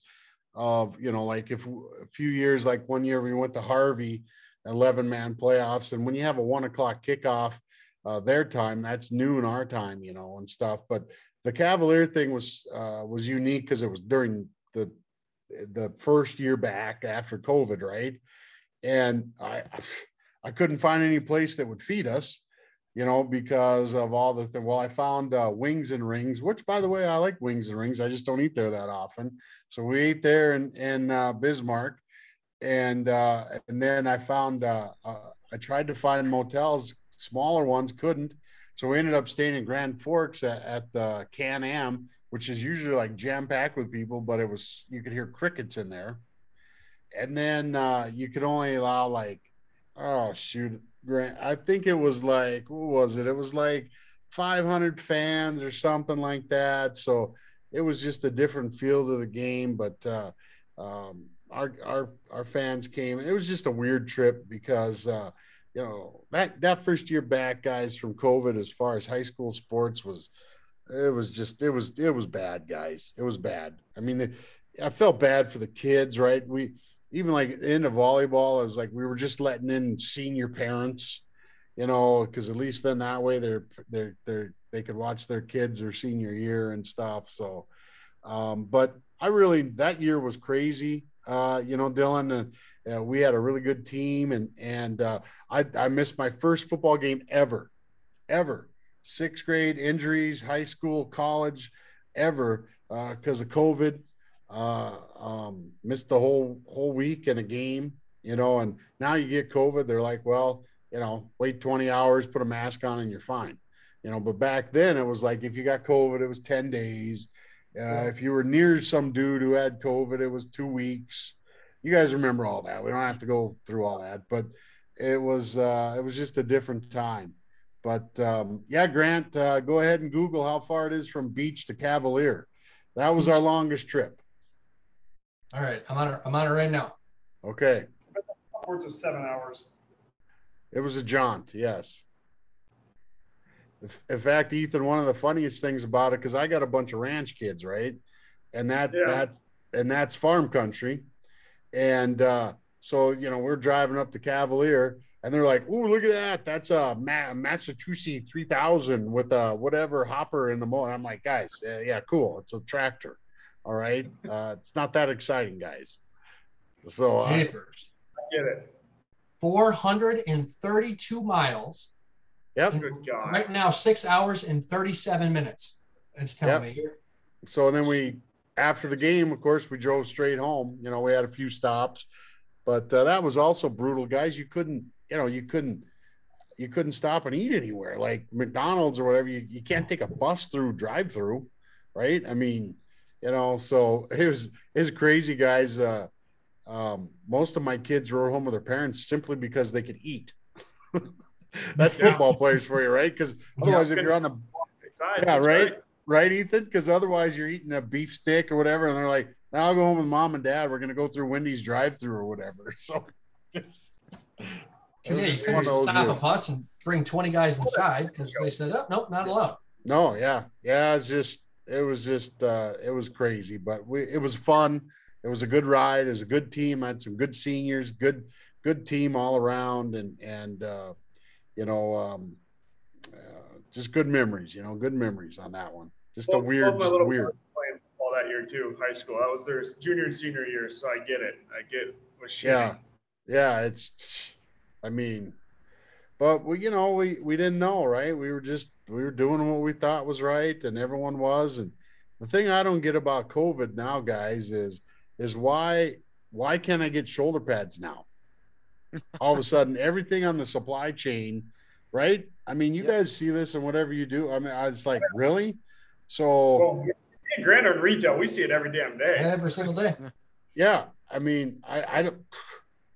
of you know like if a few years like one year we went to Harvey, 11 man playoffs, and when you have a one o'clock kickoff uh, their time. That's noon our time, you know, and stuff. But the Cavalier thing was uh, was unique because it was during the the first year back after COVID, right? And I I couldn't find any place that would feed us, you know, because of all the th- well, I found uh, Wings and Rings, which by the way, I like Wings and Rings. I just don't eat there that often. So we ate there in in uh, Bismarck, and uh, and then I found uh, uh, I tried to find motels smaller ones couldn't. So we ended up staying in Grand Forks at, at the Can Am, which is usually like jam packed with people, but it was you could hear crickets in there. And then uh, you could only allow like, oh shoot, Grant, I think it was like what was it? It was like 500 fans or something like that. So it was just a different feel to the game, but uh, um, our our our fans came. It was just a weird trip because. Uh, you know that that first year back, guys, from COVID, as far as high school sports was it was just it was it was bad, guys. It was bad. I mean, I felt bad for the kids, right? We even like in into volleyball, I was like we were just letting in senior parents, you know, because at least then that way they're they're they're they could watch their kids their senior year and stuff. So, um, but I really that year was crazy. Uh, you know, Dylan, uh, uh, we had a really good team, and and uh, I I missed my first football game ever, ever. Sixth grade injuries, high school, college, ever because of COVID. Uh, um, missed the whole whole week in a game, you know, and now you get COVID. They're like, well, you know, wait 20 hours, put a mask on, and you're fine. You know, but back then it was like if you got COVID, it was 10 days. Uh, if you were near some dude who had COVID, it was two weeks. You guys remember all that. We don't have to go through all that, but it was uh, it was just a different time. But um, yeah, Grant, uh, go ahead and Google how far it is from beach to Cavalier. That was our longest trip. All right, I'm on it. I'm on it right now. Okay. Upwards of seven hours. It was a jaunt, yes. In fact, Ethan, one of the funniest things about it, because I got a bunch of ranch kids, right? And that Yeah. that and that's farm country. And uh, so, you know, we're driving up to Cavalier and they're like, "Ooh, look at that! That's a Ma- Massachusetts 3000 with a whatever hopper in the motor." I'm like, "Guys, uh, yeah, cool. It's a tractor. All right, uh, it's not that exciting, guys." So, uh, Jeepers. I get it. 432 miles. yep. Good God. Right now, six hours and 37 minutes. It's telling Yep. me here. so then we after the game of course we drove straight home you know we had a few stops but uh, that was also brutal guys you couldn't you know you couldn't you couldn't stop and eat anywhere like mcdonald's or whatever you, you can't take a bus through drive through right i mean you know so it was it was crazy guys uh um, most of my kids were home with their parents simply because they could eat that's Yeah. football players for you right because otherwise if you're on the Side, Yeah, that's right. right, Ethan? Because otherwise you're eating a beef stick or whatever, and they're like, "Now I'll go home with mom and dad. We're gonna go through Wendy's drive-through or whatever." So, just, Because yeah, you It was couldn't one of those stop a bus and bring 20 guys inside because they said, oh, nope, not allowed. no, yeah, yeah. It's just, it was just, uh, it was crazy, but we, it was fun. It was a good ride. It was a good team. I had some good seniors, good, good team all around, and and uh, you know, um, uh, just good memories. You know, good memories on that one. Just a weird, just weird. playing football that year too, high school. That was their junior and senior year, so I get it. I get what she. Yeah, yeah. It's, I mean, but we, you know, we we didn't know, right? We were just we were doing what we thought was right, and everyone was. And the thing I don't get about COVID now, guys, is is why why can't I get shoulder pads now? All of a sudden, everything on the supply chain, right? I mean, you Yep. guys see this and whatever you do. I mean, I was like, really? So. Well, me and Grant are in retail. We see it every damn day. Every single day. Yeah, I mean, I, I don't.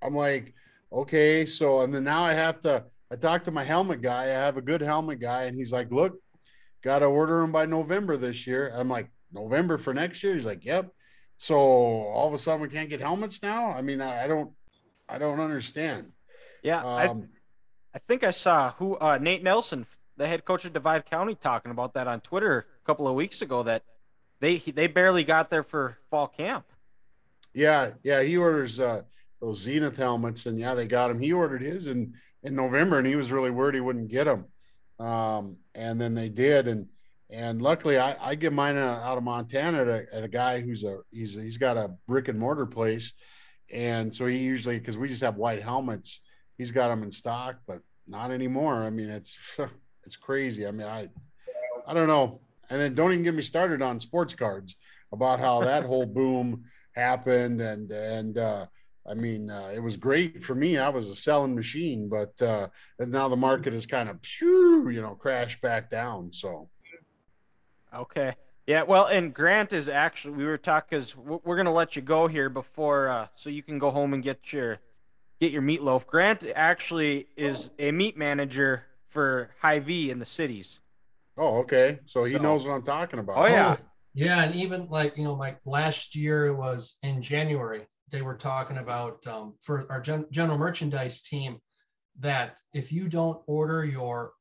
I'm like, okay, so and then now I have to. I talked to my helmet guy. I have a good helmet guy, and he's like, look, got to order them by November this year. I'm like, November for next year. He's like, yep. So all of a sudden we can't get helmets now. I mean, I, I don't, I don't understand. Yeah, I, Um, I think I saw who uh, Nate Nelson, the head coach of Divide County, talking about that on Twitter a couple of weeks ago. That they they barely got there for fall camp. Yeah, yeah, he orders uh, those Xenith helmets, and yeah, they got him. He ordered his in in November, and he was really worried he wouldn't get them. Um, and then they did, and and luckily, I, I get mine out of Montana at a, at a guy who's a he's he's got a brick and mortar place, and so he usually because we just have white helmets, he's got them in stock, but not anymore. I mean, it's it's crazy. I mean, I I don't know. And then don't even get me started on sports cards about how that whole boom happened and and uh I mean, uh, it was great for me. I was a selling machine, but uh, and now the market has kind of, phew, you know, crashed back down. So, Okay. Yeah. Well, and Grant is actually we were talking because we're gonna let you go here before uh, so you can go home and get your get your meatloaf. Grant actually is a meat manager for Hy-Vee in the cities. oh, okay. So he So- knows what I'm talking about. Oh, yeah. Yeah, and even like you know, like last year it was in January. They were talking about um, for our gen- general merchandise team that if you don't order your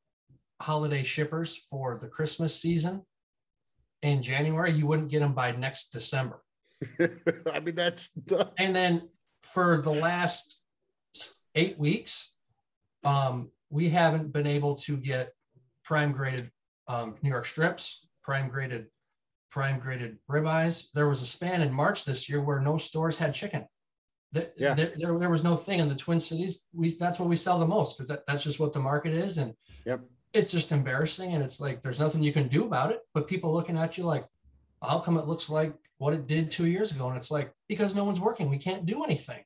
holiday shippers for the Christmas season, in January, you wouldn't get them by next December. I mean, that's And then for the last eight weeks, um, we haven't been able to get prime graded um, New York strips, prime graded, prime graded ribeyes. There was a span in March this year where no stores had chicken. There, Yeah. there, there, there was no thing in the Twin Cities. We that's what we sell the most because that, that's just what the market is. And Yep. it's just embarrassing. And it's like there's nothing you can do about it. But people looking at you like, how come it looks like what it did two years ago? And it's like because no one's working, we can't do anything.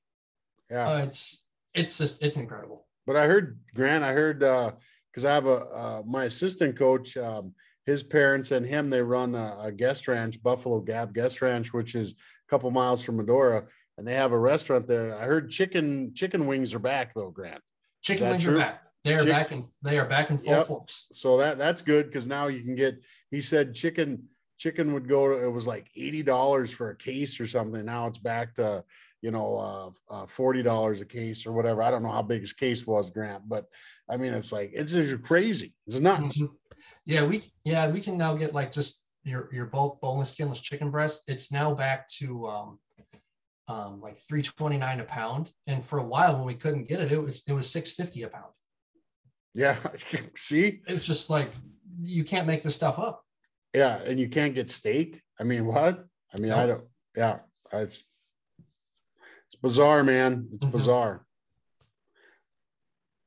yeah. Uh, it's it's just it's incredible. But I heard Grant, I heard uh because I have a uh, my assistant coach, um, his parents and him, they run a, a guest ranch, Buffalo Gap Guest Ranch, which is a couple miles from Medora, and they have a restaurant there. I heard chicken chicken wings are back though, Grant. Chicken wings true? are back. They are Chick- back in they are back in full Yep. force. So that that's good because now you can get. He said chicken chicken would go. to It was like eighty dollars for a case or something. Now it's back to you know uh, uh, forty dollars a case or whatever. I don't know how big his case was, Grant, but I mean it's like it's, it's crazy. It's nuts. Mhm. Yeah, we yeah we can now get like just your your bulk boneless skinless chicken breast. It's now back to um um like three twenty nine a pound. And for a while when we couldn't get it, it was it was six fifty a pound. Yeah. See. it's just like you can't make this stuff up. Yeah, and you can't get steak. I mean, what? I mean, I don't. Yeah, it's it's bizarre, man. It's Mhm. bizarre.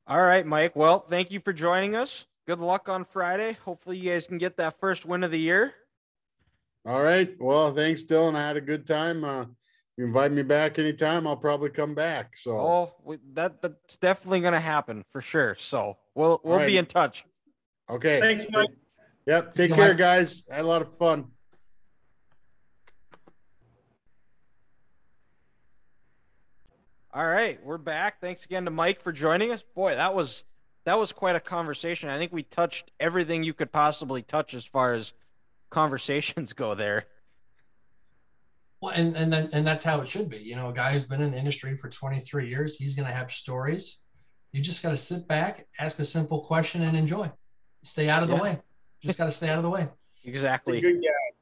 All right, Mike. Well, thank you for joining us. Good luck on Friday. Hopefully, you guys can get that first win of the year. All right. Well, thanks, Dylan. I had a good time. Uh, you invite me back anytime. I'll probably come back. So. Oh, we, that that's definitely gonna happen for sure. So we'll we'll right. be in touch. Okay. Thanks, Mike. Yep. Take you, care, Mike. guys. I had a lot of fun. All right, we're back. Thanks again to Mike for joining us. Boy, that was that was quite a conversation. I think we touched everything you could possibly touch as far as conversations go there. Well, and and then and that's how it should be. You know, a guy who's been in the industry for 23 years, he's going to have stories. You just got to sit back, ask a simple question, and enjoy. Stay out of the way. Just got to stay out of the way. Exactly. Good guy.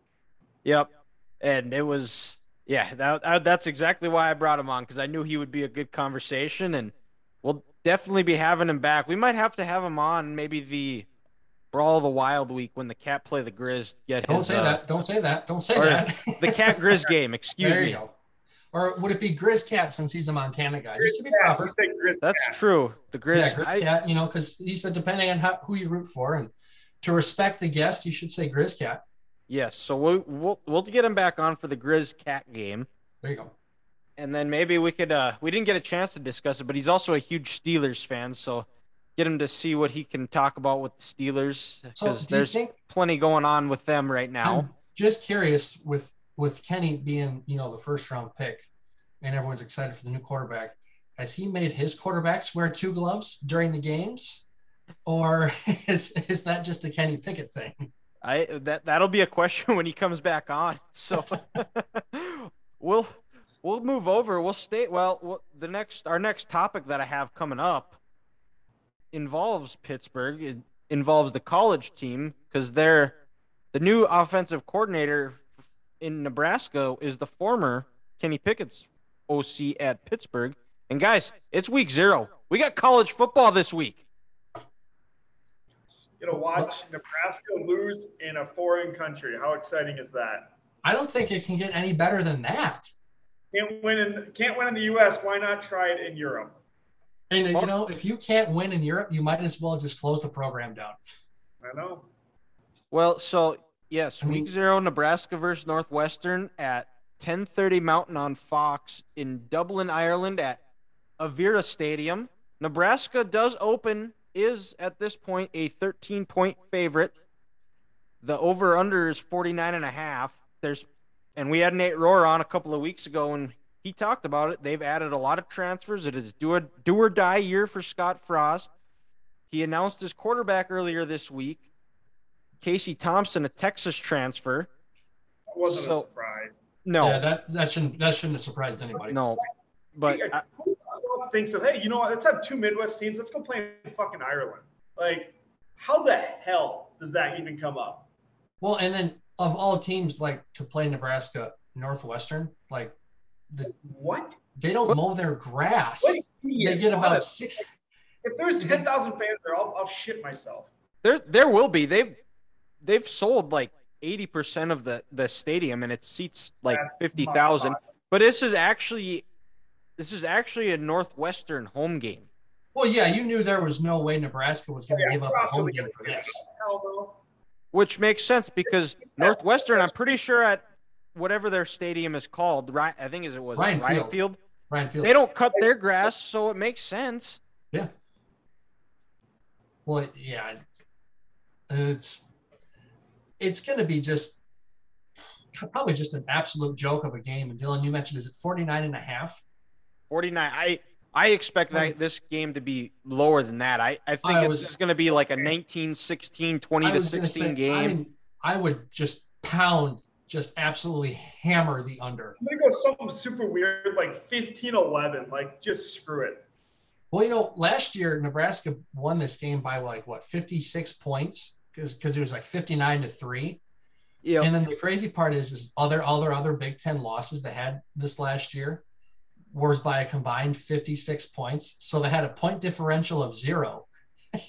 Yep. And it was, yeah, that, uh, that's exactly why I brought him on because I knew he would be a good conversation, and we'll definitely be having him back. We might have to have him on maybe the Brawl of the Wild week when the Cat play the Grizz. Get Don't his, say uh, that. Don't say that. Don't say that. the Cat Grizz game. Excuse there me. go. Or would it be Grizz Cat since he's a Montana guy? Just to be Yeah, proper. let's say Chris That's Cat. true. The Grizz. Yeah, Grizz I- Cat. You know, because he said depending on how, who you root for, and to respect the guest, you should say Grizz Cat. yes. So we'll, we'll we'll get him back on for the Grizz Cat game. There you go. And then maybe we could uh we didn't get a chance to discuss it, but he's also a huge Steelers fan, so get him to see what he can talk about with the Steelers because you there's think? plenty going on with them right now. I'm just curious with with Kenny being you know the first round pick, and everyone's excited for the new quarterback. Has he made his quarterbacks wear two gloves during the games, or is is that just a Kenny Pickett thing? I that that'll be a question when he comes back on. So we'll we'll move over. We'll stay well, well the next our next topic that I have coming up involves Pittsburgh. It involves the college team because they're the new offensive coordinator in Nebraska is the former Kenny Pickett's OC at Pittsburgh. And guys, it's week 0. We got college football this week. Gonna watch Nebraska lose in a foreign country. How exciting is that? I don't think it can get any better than that. Can't win in can't win in the U.S. Why not try it in Europe? And you know, if you can't win in Europe, you might as well just close the program down. I know. Well, so yes, I mean- week zero, Nebraska versus Northwestern at 10:30 Mountain on Fox in Dublin, Ireland at Aviva Stadium. Nebraska does open is at this point a 13 point favorite. The over under is 49 and a half. There's and we had Nate Rohr on a couple of weeks ago and he talked about it. They've added a lot of transfers. It is do or, do or die year for Scott Frost. He announced his quarterback earlier this week. Casey Thompson, a Texas transfer. That wasn't So- a surprise. No, Yeah, that that shouldn't that shouldn't have surprised anybody. no, but I, who thinks of hey, you know what? Let's have two Midwest teams. Let's go play in fucking Ireland. Like, how the hell does that even come up? Well, and then of all teams like to play Nebraska Northwestern, like the What? they don't mow their grass. They get about of- six. If there's ten thousand fans there, I'll, I'll shit myself. There, there will be. They've, they've sold like eighty percent of the the stadium, and it seats like That's fifty thousand. But this is actually, this is actually a Northwestern home game. Well, yeah, you knew there was no way Nebraska was going to Yeah, give up a home game for this. Hell no. Which makes sense because Northwestern, I'm pretty sure at whatever their stadium is called, right? I think is it was Ryan Ryan Field. Field. Ryan Field. They don't cut their grass, so it makes sense. Yeah. Well, yeah, it's it's going to be just probably just an absolute joke of a game. And Dylan, you mentioned is it 49 and a half? 49. I I expect that oh. this game to be lower than that. I, I think I it's was- just going to be like a 19 16, 20 to 16 say, game. I, mean, I would just pound, just absolutely hammer the under. I'm gonna go something super weird, like 15-11. Like just screw it. Well, you know, last year Nebraska won this game by like what 56 points because because it was like 59 to three. yeah. And then the crazy part is, is other all their other Big Ten losses they had this last year was by a combined 56 points. So they had a point differential of zero.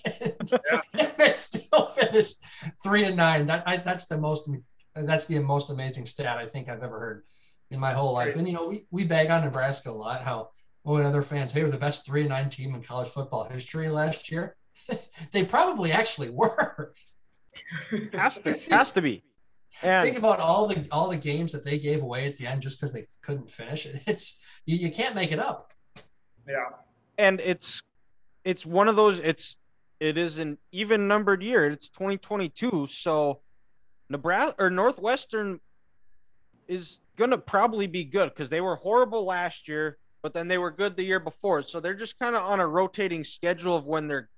and they still finished three to nine. That I, that's the most that's the most amazing stat I think I've ever heard in my whole life. And you know, we, we bag on Nebraska a lot. How oh, and other fans, hey, we're the best three and nine team in college football history last year. they probably actually were. has to has to be. And Think about all the all the games that they gave away at the end just because they couldn't finish. it. It's you, you can't make it up. Yeah. and it's it's one of those it's it is an even numbered year it's 2022 so nebraska or northwestern is gonna probably be good because they were horrible last year but then they were good the year before so they're just kind of on a rotating schedule of when they're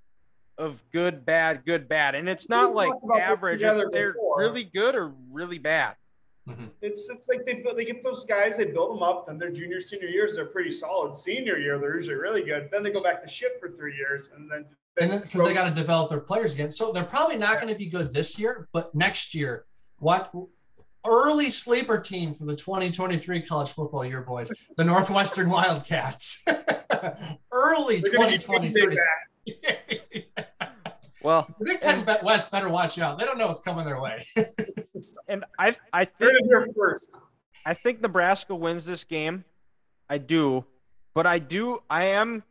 of good bad good bad and it's not We've like talked about this average it's they're before. really good or really bad Mm-hmm. It's it's like they they get those guys, they build them up, then their junior senior years they're pretty solid. Senior year they're usually really good. Then they go back to shit for three years, and then And then because they got to develop their players again. So they're probably not going to be good this year, but next year, what early sleeper team for the 2023 college football year, boys, the Northwestern Wildcats. early they're gonna get big 2023. well The Big Ten Bet West better watch out. They don't know what's coming their way. and i i think They're gonna be first. I think Nebraska wins this game. I do. But I do I am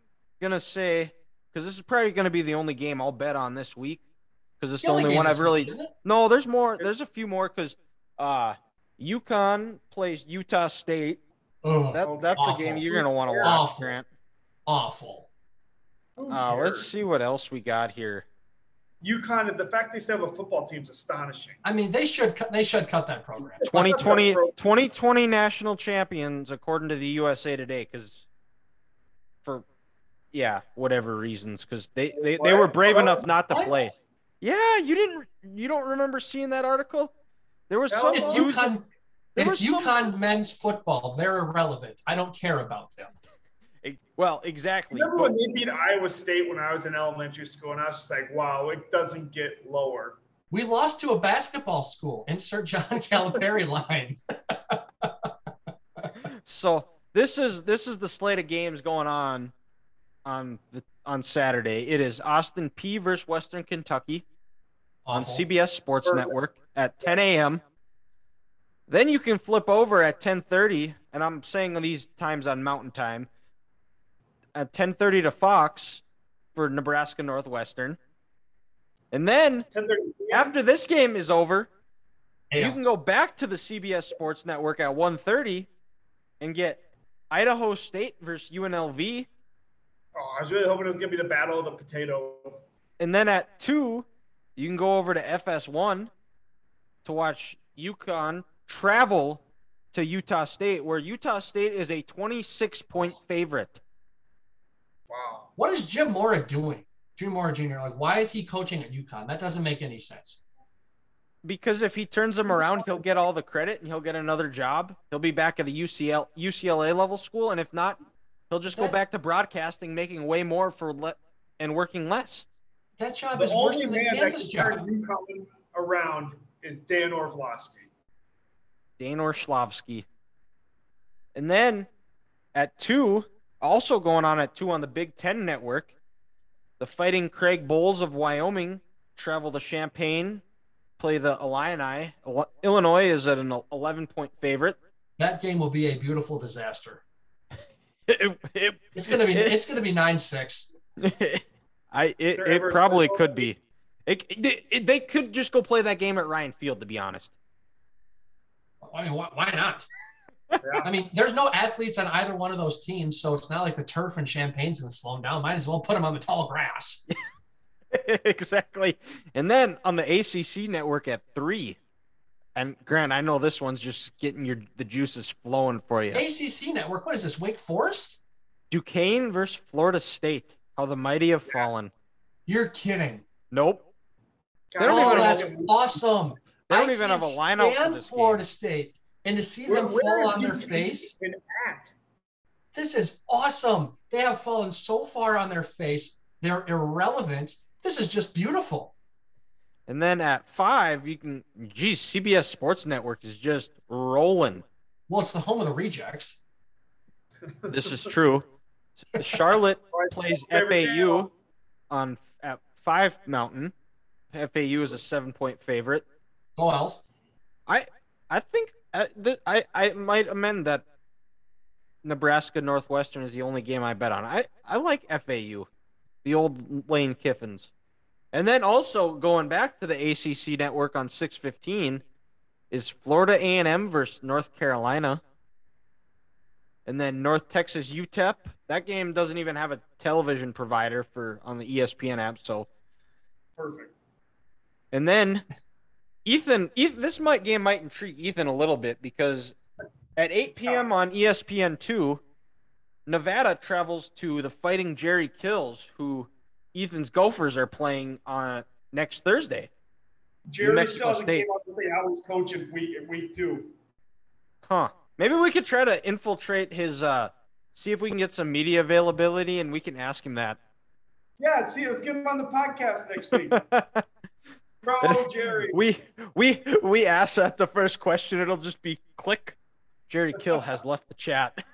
gonna say because this is probably gonna be the only game I'll bet on this week. Because it's the only, game one I've really week, isn't it? No, there's more there's a few more because uh UConn plays Utah State. Ugh, That that's a game you're gonna want to watch, Awful. Grant. awful. Who Uh, let's see what else we got here. UConn, the fact they still have a football team is astonishing. I mean, they should cut, they should cut that program. 2020, 2020 national champions according to the USA Today because for yeah whatever reasons because they, they, they were brave enough not to What? play yeah you didn't you don't remember seeing that article there was No. some It's news- UConn. It's was some- UConn men's football. They're irrelevant. I don't care about them. Well exactly Remember but when they beat Iowa State when I was in elementary school, and I was just like, wow, it doesn't get lower. We lost to a basketball school. Insert John Calipari line. so this is this is the slate of games going on on the on Saturday it is Austin Peay versus Western Kentucky on CBS Sports Perfect. Network at 10 a.m. Then you can flip over at 10:30, and I'm saying these times on Mountain Time. At 10:30 to Fox for Nebraska Northwestern, and then after this game is over, Hey, you can go back to the CBS Sports Network at 1:30 and get Idaho State versus UNLV, Oh, I was really hoping it was gonna be the battle of the potato. and then at two, you can go over to FS1 to watch UConn travel to Utah State, where Utah State is a 26 point favorite. Wow. what is Jim Mora doing? Jim Mora Jr. Like, why is he coaching at UConn? That doesn't make any sense. Because if he turns them around, he'll get all the credit and he'll get another job. He'll be back at the UCL, UCLA level school, and if not, he'll just go back to broadcasting, making way more for le- and working less. That job The is worse than the man that Kansas can turn job. UConn around is Dan Orlovsky. Dane Orshlovsky. And then at two, also going on at two on the Big Ten Network, the Fighting Craig Bohls of Wyoming travel to Champaign, play the Illini. Ill- Illinois is at an 11 point favorite. That game will be a beautiful disaster. It, it, It's gonna be it's gonna be nine six. I it, it probably could be. It, it- it- they could just go play that game at Ryan Field, to be honest. I mean, why, why not? Yeah. I mean, there's no athletes on either one of those teams, so it's not like the turf and Champaign's gonna slow them down. Might as well put them on the tall grass. exactly. And then on the ACC network at three, and Grant, I know this one's just getting your the juices flowing for you. ACC network. What is this? Wake Forest? Duquesne versus Florida State. How the mighty have fallen. You're kidding. Nope. God, They don't oh, even that's have- awesome. They don't I even have a can't lineup for stand this Florida game. State, and to see Where- them fall on their face. even? This is awesome. They have fallen so far on their face. They're irrelevant. This is just beautiful. And then at five, you can. Geez, CBS Sports Network is just rolling. Well, it's the home of the rejects. This is true. Charlotte plays FAU on at five Mountain. FAU is a seven point favorite. Go else. I I think uh, th- I I might amend that. Nebraska Northwestern is the only game I bet on. I I like FAU, the old Lane Kiffins, and then also going back to the ACC network on six fifteen, is Florida A and M versus North Carolina, and then North Texas UTEP. That game doesn't even have a television provider for on the ESPN app, so Perfect. and then Ethan, Ethan, this might game might intrigue Ethan a little bit because at 8 p.m. on ESPN two, Nevada travels to the Fighting Jerry Kills, who Ethan's Gophers are playing on next Thursday. Jerry still hasn't State. came out to say how he's coaching week week two. Huh? Maybe we could try to infiltrate his. uh See if we can get some media availability, and we can ask him that. Yeah, see, let's get him on the podcast next week. Jerry. we we we ask that the first question. It'll just be click. Jerry Kill has left the chat.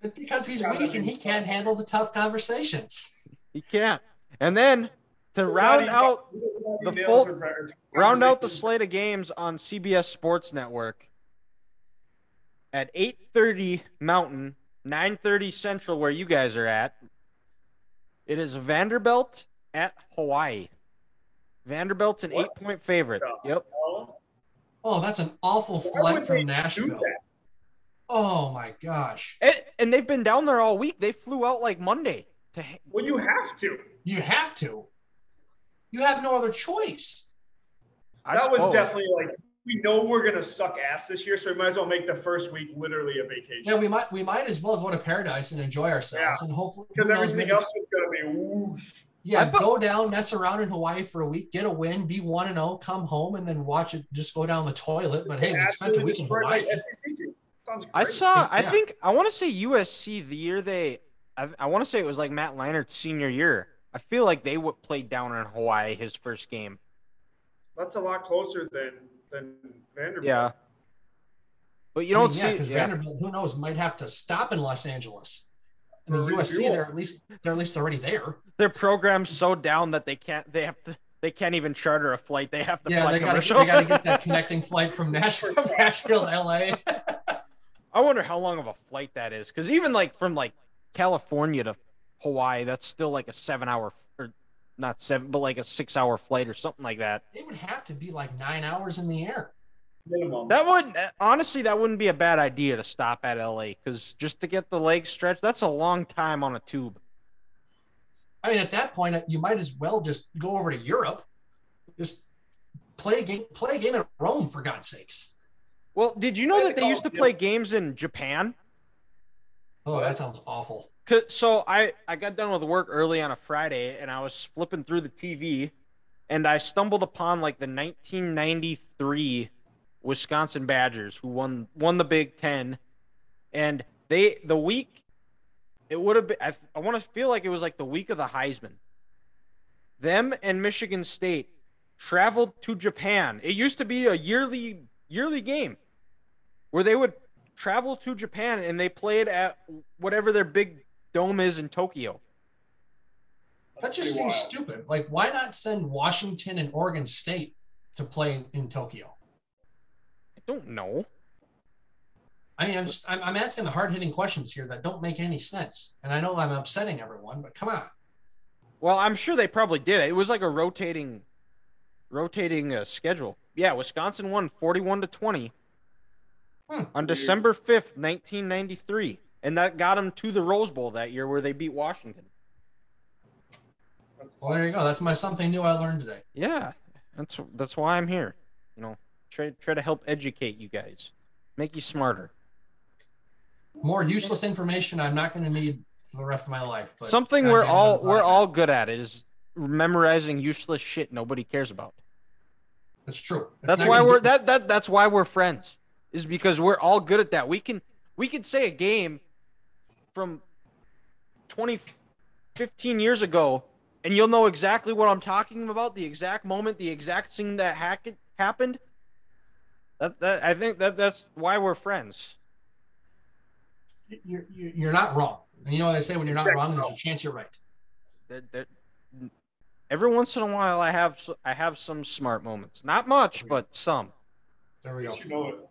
Because he's weak and he can't handle the tough conversations. He can't. And then to round out the full- round out the slate of games on CBS Sports Network at 8:30 Mountain, 9:30 Central where you guys are at. It is Vanderbilt at Hawaii. Vanderbilt's an What? 8-point favorite. Yep. Oh, that's an awful Why flight from Nashville. Oh my gosh. And, and they've been down there all week. They flew out like Monday to ha- Well, you have to. You have to. You have no other choice. I that was definitely like we know we're gonna suck ass this year, so we might as well make the first week literally a vacation. Yeah, we might we might as well go to paradise and enjoy ourselves and hopefully because everything maybe- else is gonna be whoosh. Yeah, I bu- go down, mess around in Hawaii for a week, get a win, be one and zero, come home, and then watch it just go down the toilet. But hey, we spent a week in Hawaii. my SEC team. Sounds great. I saw. I Yeah. think I want to say USC the year they. I, I want to say it was like Matt Leinart's senior year. I feel like they would play down in Hawaii his first game. That's a lot closer than than Vanderbilt. Yeah. But you don't mean, see. yeah, because yeah. Vanderbilt, who knows, might have to stop in Los Angeles. I mean, USC, refuel. they're at least they're at least already there. Their program's so down that they can't. They have to. They can't even charter a flight. They have to yeah, fly they got commercial. they got to get that connecting flight from Nashville, from Nashville to LA. I wonder how long of a flight that is, because even like from like California to Hawaii, that's still like a seven-hour or not seven, but like a six-hour flight or something like that. It would have to be like nine hours in the air. Minimum. That wouldn't honestly, that wouldn't be a bad idea to stop at LA, because just to get the legs stretched, that's a long time on a tube. I mean, at that point, you might as well just go over to Europe, just play a game, play a game at Rome for God's sakes. Well, did you know Play that the they used to Coliseum. play games in Japan? Oh, that sounds awful. 'Cause- So I I got done with work early on a Friday, and I was flipping through the TV, and I stumbled upon like the 1993 Wisconsin Badgers, who won won the Big Ten, and they the week it would have been. I, I want to feel like it was like the week of the Heisman. Them and Michigan State traveled to Japan. It used to be a yearly yearly game. where they would travel to Japan and they played at whatever their big dome is in Tokyo. That just seems stupid. Like, why not send Washington and Oregon State to play in Tokyo? I don't know. I mean, I'm just I'm, I'm asking the hard hitting questions here that don't make any sense. And I know I'm upsetting everyone, but come on. Well, I'm sure they probably did. It was like a rotating, rotating uh, schedule. Yeah, Wisconsin won 41 to 20 Hmm. on Weird. December 5th, 1993, and that got them to the Rose Bowl that year, where they beat Washington. Well, there you go. That's my something new I learned today. Yeah, that's that's why I'm here. You know, try try to help educate you guys, make you smarter. More useless information I'm not going to need for the rest of my life. But Something we're all we're all good at is memorizing useless shit nobody cares about. That's true. It's That's why we're that that that's why we're friends. Is because we're all good at that. We can we could say a game from 20 15 years ago and you'll know exactly what I'm talking about, the exact moment, the exact thing that hack- happened. That that I think that that's why we're friends. You're, you're you're not wrong. And you know what they say when you're not wrong, there's a chance you're right. That, that, every once in a while I have I have some smart moments. Not much, but some. There we go. You know it.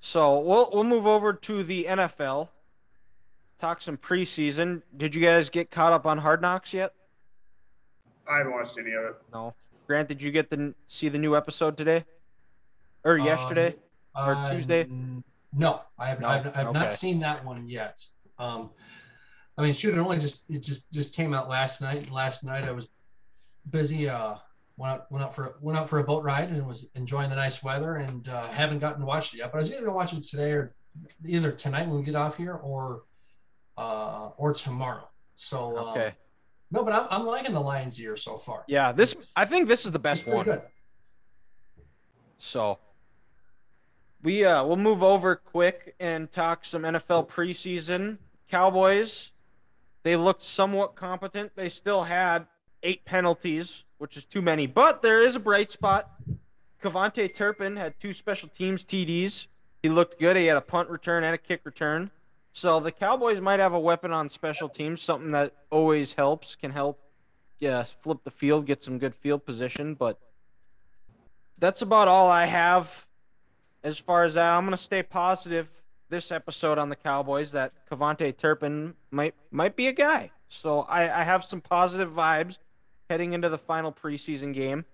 So we'll we'll move over to the NFL. Talk some preseason. Did you guys get caught up on Hard Knocks yet? I haven't watched any of it. No. Grant, did you get the see the new episode today, or Uh, yesterday? Or Uh, Tuesday? No, I have, No? I've, I've Okay. not seen that one yet. Um, I mean, shoot, it only just it just just came out last night. Last night I was busy. Uh, went out went out for went out for a boat ride and was enjoying the nice weather and uh, haven't gotten to watch it yet. But I was either gonna watch it today or either tonight when we get off here or uh, or tomorrow. So um, Okay. no, but I'm, I'm liking the Lions year so far. Yeah, this I think this is the best one. good. So we uh we'll move over quick and talk some NFL preseason. Cowboys, they looked somewhat competent. They still had eight penalties, which is too many, but there is a bright spot. KaVontae Turpin had two special teams TDs. He looked good. He had a punt return and a kick return. So the Cowboys might have a weapon on special teams, something that always helps, can help yeah, flip the field, get some good field position, but that's about all I have as far as that. I'm gonna stay positive this episode on the Cowboys that KaVontae Turpin might might be a guy. So I, I have some positive vibes heading into the final preseason game.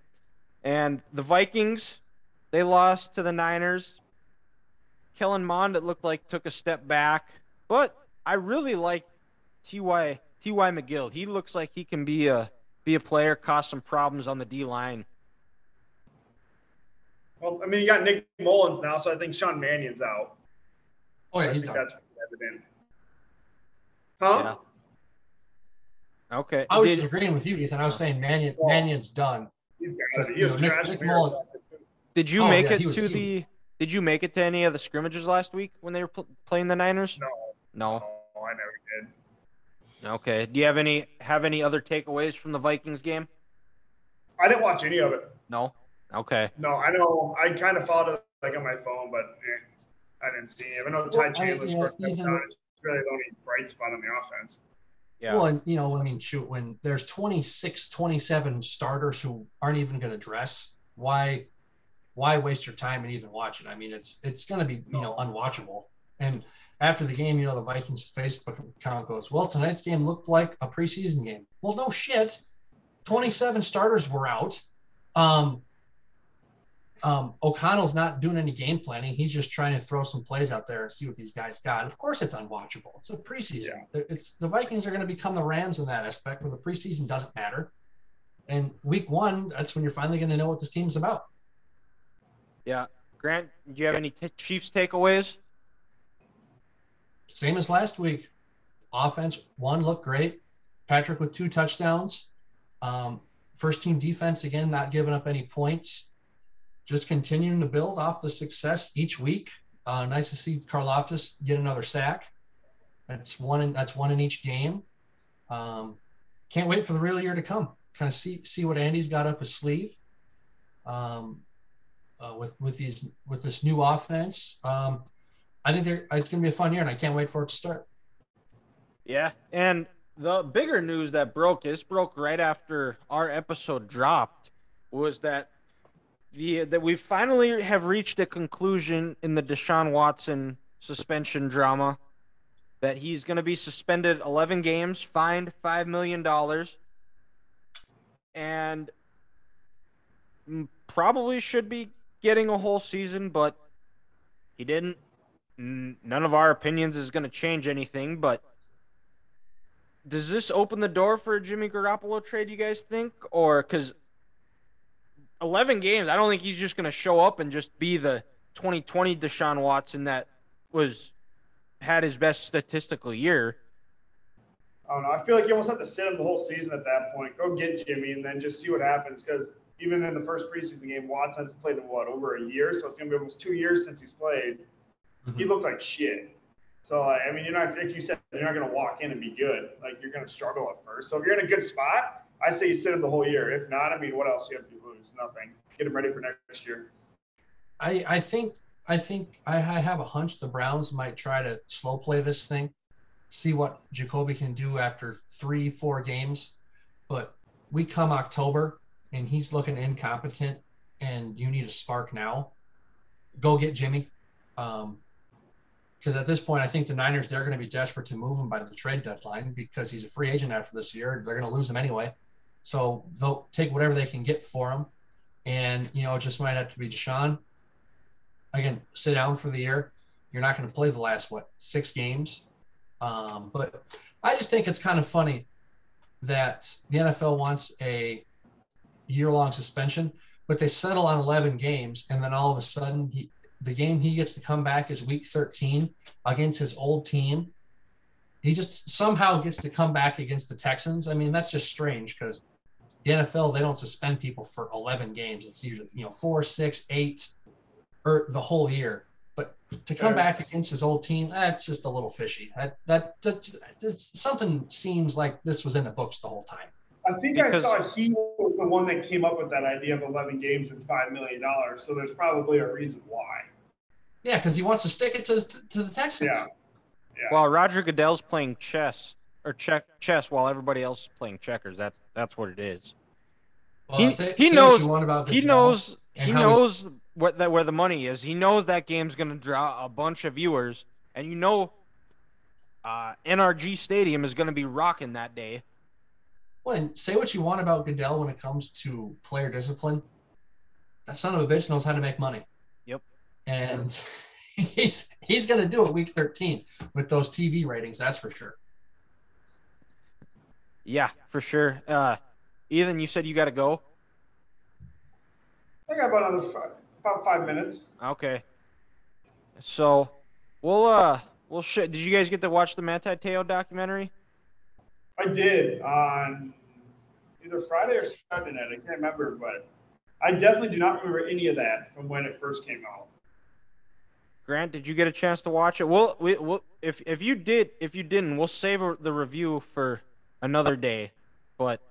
And the Vikings, they lost to the Niners. Kellen Mond, it looked like took a step back, but I really like Ty Ty McGill. He looks like he can be a be a player, cause some problems on the D line. Well, I mean, you got Nick Mullens now, so I think Sean Mannion's out. Oh yeah, I he's think done. that's evident. Huh? Okay. I was Did- just agreeing with you, Ethan. I was saying Mannion, Well- Mannion's done. He's got Just, it. He you was know, Nick- trash. Nick when Mullens- Did you Oh, make yeah, it was- to he was- the? Did you make it to any of the scrimmages last week when they were pl- playing the Niners? No, No. no, I never did. Okay. Do you have any have any other takeaways from the Vikings game? I didn't watch any of it. No. Okay. No, I know. I kind of followed it like on my phone, but eh, I didn't see it. I know Well, Ty I- Chandler you scored know, a Ethan- touchdown. It's really the only bright spot on the offense. Yeah. Well, and you know, I mean, shoot, when there's 26, 27 starters who aren't even going to dress, why, why waste your time and even watch it? I mean, it's it's going to be you know unwatchable. And after the game, you know, the Vikings Facebook account goes, "Well, tonight's game looked like a preseason game." Well, no shit. 27 starters were out. Um, um, O'Connell's not doing any game planning. He's just trying to throw some plays out there and see what these guys got. Of course, it's unwatchable. It's a preseason. It's the Vikings are going to become the Rams in that aspect, where the preseason doesn't matter. And week one, that's when you're finally going to know what this team's about. yeah. Grant, do you have any t- Chiefs takeaways? Same as last week. Offense one looked great. Patrick with two touchdowns. Um, first team defense again, not giving up any points. Just continuing to build off the success each week. Uh, nice to see Karlaftis get another sack. That's one. In, that's one in each game. Um, can't wait for the real year to come. Kind of see see what Andy's got up his sleeve. Um, uh, with with these with this new offense. Um, I think it's going to be a fun year, and I can't wait for it to start. Yeah, and the bigger news that broke this broke right after our episode dropped was that the that we finally have reached a conclusion in the Deshaun Watson suspension drama that he's going to be suspended 11 games, fined 5 million dollars and probably should be getting a whole season, but he didn't. None of our opinions is going to change anything, but does this open the door for a Jimmy Garoppolo trade? You guys think, or because eleven games, I don't think he's just going to show up and just be the 2020 Deshaun Watson that was had his best statistical year. I don't know. I feel like you almost have to sit him the whole season at that point. Go get Jimmy and then just see what happens. Because even in the first preseason game, Watson has played in what over a year, so it's gonna be almost two years since he's played. Mm-hmm. He looked like shit. So I mean, you're not like you said, you're not gonna walk in and be good. Like you're gonna struggle at first. So if you're in a good spot, I say you sit him the whole year. If not, I mean, what else do you have to lose? Nothing. Get him ready for next year. I I think I think I, I have a hunch the Browns might try to slow play this thing, see what Jacoby can do after three four games, but we come October and he's looking incompetent, and you need a spark now. Go get Jimmy. Um, because at this point, I think the Niners they're going to be desperate to move him by the trade deadline because he's a free agent after this year. They're going to lose him anyway, so they'll take whatever they can get for him, and you know it just might have to be Deshaun. Again, sit down for the year. You're not going to play the last what six games, um, but I just think it's kind of funny that the NFL wants a year-long suspension, but they settle on 11 games, and then all of a sudden he the game he gets to come back is week 13 against his old team. He just somehow gets to come back against the Texans. I mean, that's just strange because the NFL they don't suspend people for 11 games. It's usually you know four, six, eight, or the whole year. But to come back against his old team, that's just a little fishy. That that, that just, something seems like this was in the books the whole time. I think because, I saw he was the one that came up with that idea of 11 games and $5 million. So there's probably a reason why. Yeah, because he wants to stick it to, to the Texans. Yeah. yeah. While Roger Goodell's playing chess or check chess while everybody else is playing checkers. That's that's what it is. Well, he, say, he say knows. he knows. He knows what that where the money is. He knows that game's going to draw a bunch of viewers, and you know, uh, NRG Stadium is going to be rocking that day. Well, and say what you want about Goodell when it comes to player discipline. That son of a bitch knows how to make money. Yep. And he's he's going to do it week 13 with those TV ratings. That's for sure. Yeah, for sure. Uh, Ethan, you said you got to go. I got about another five, about five minutes. Okay. So, we'll uh, we'll sh- Did you guys get to watch the Manti Te'o documentary? I did on either Friday or Saturday night. I can't remember, but I definitely do not remember any of that from when it first came out. Grant, did you get a chance to watch it? We'll, we, will if if you did, if you didn't, we'll save the review for another day. But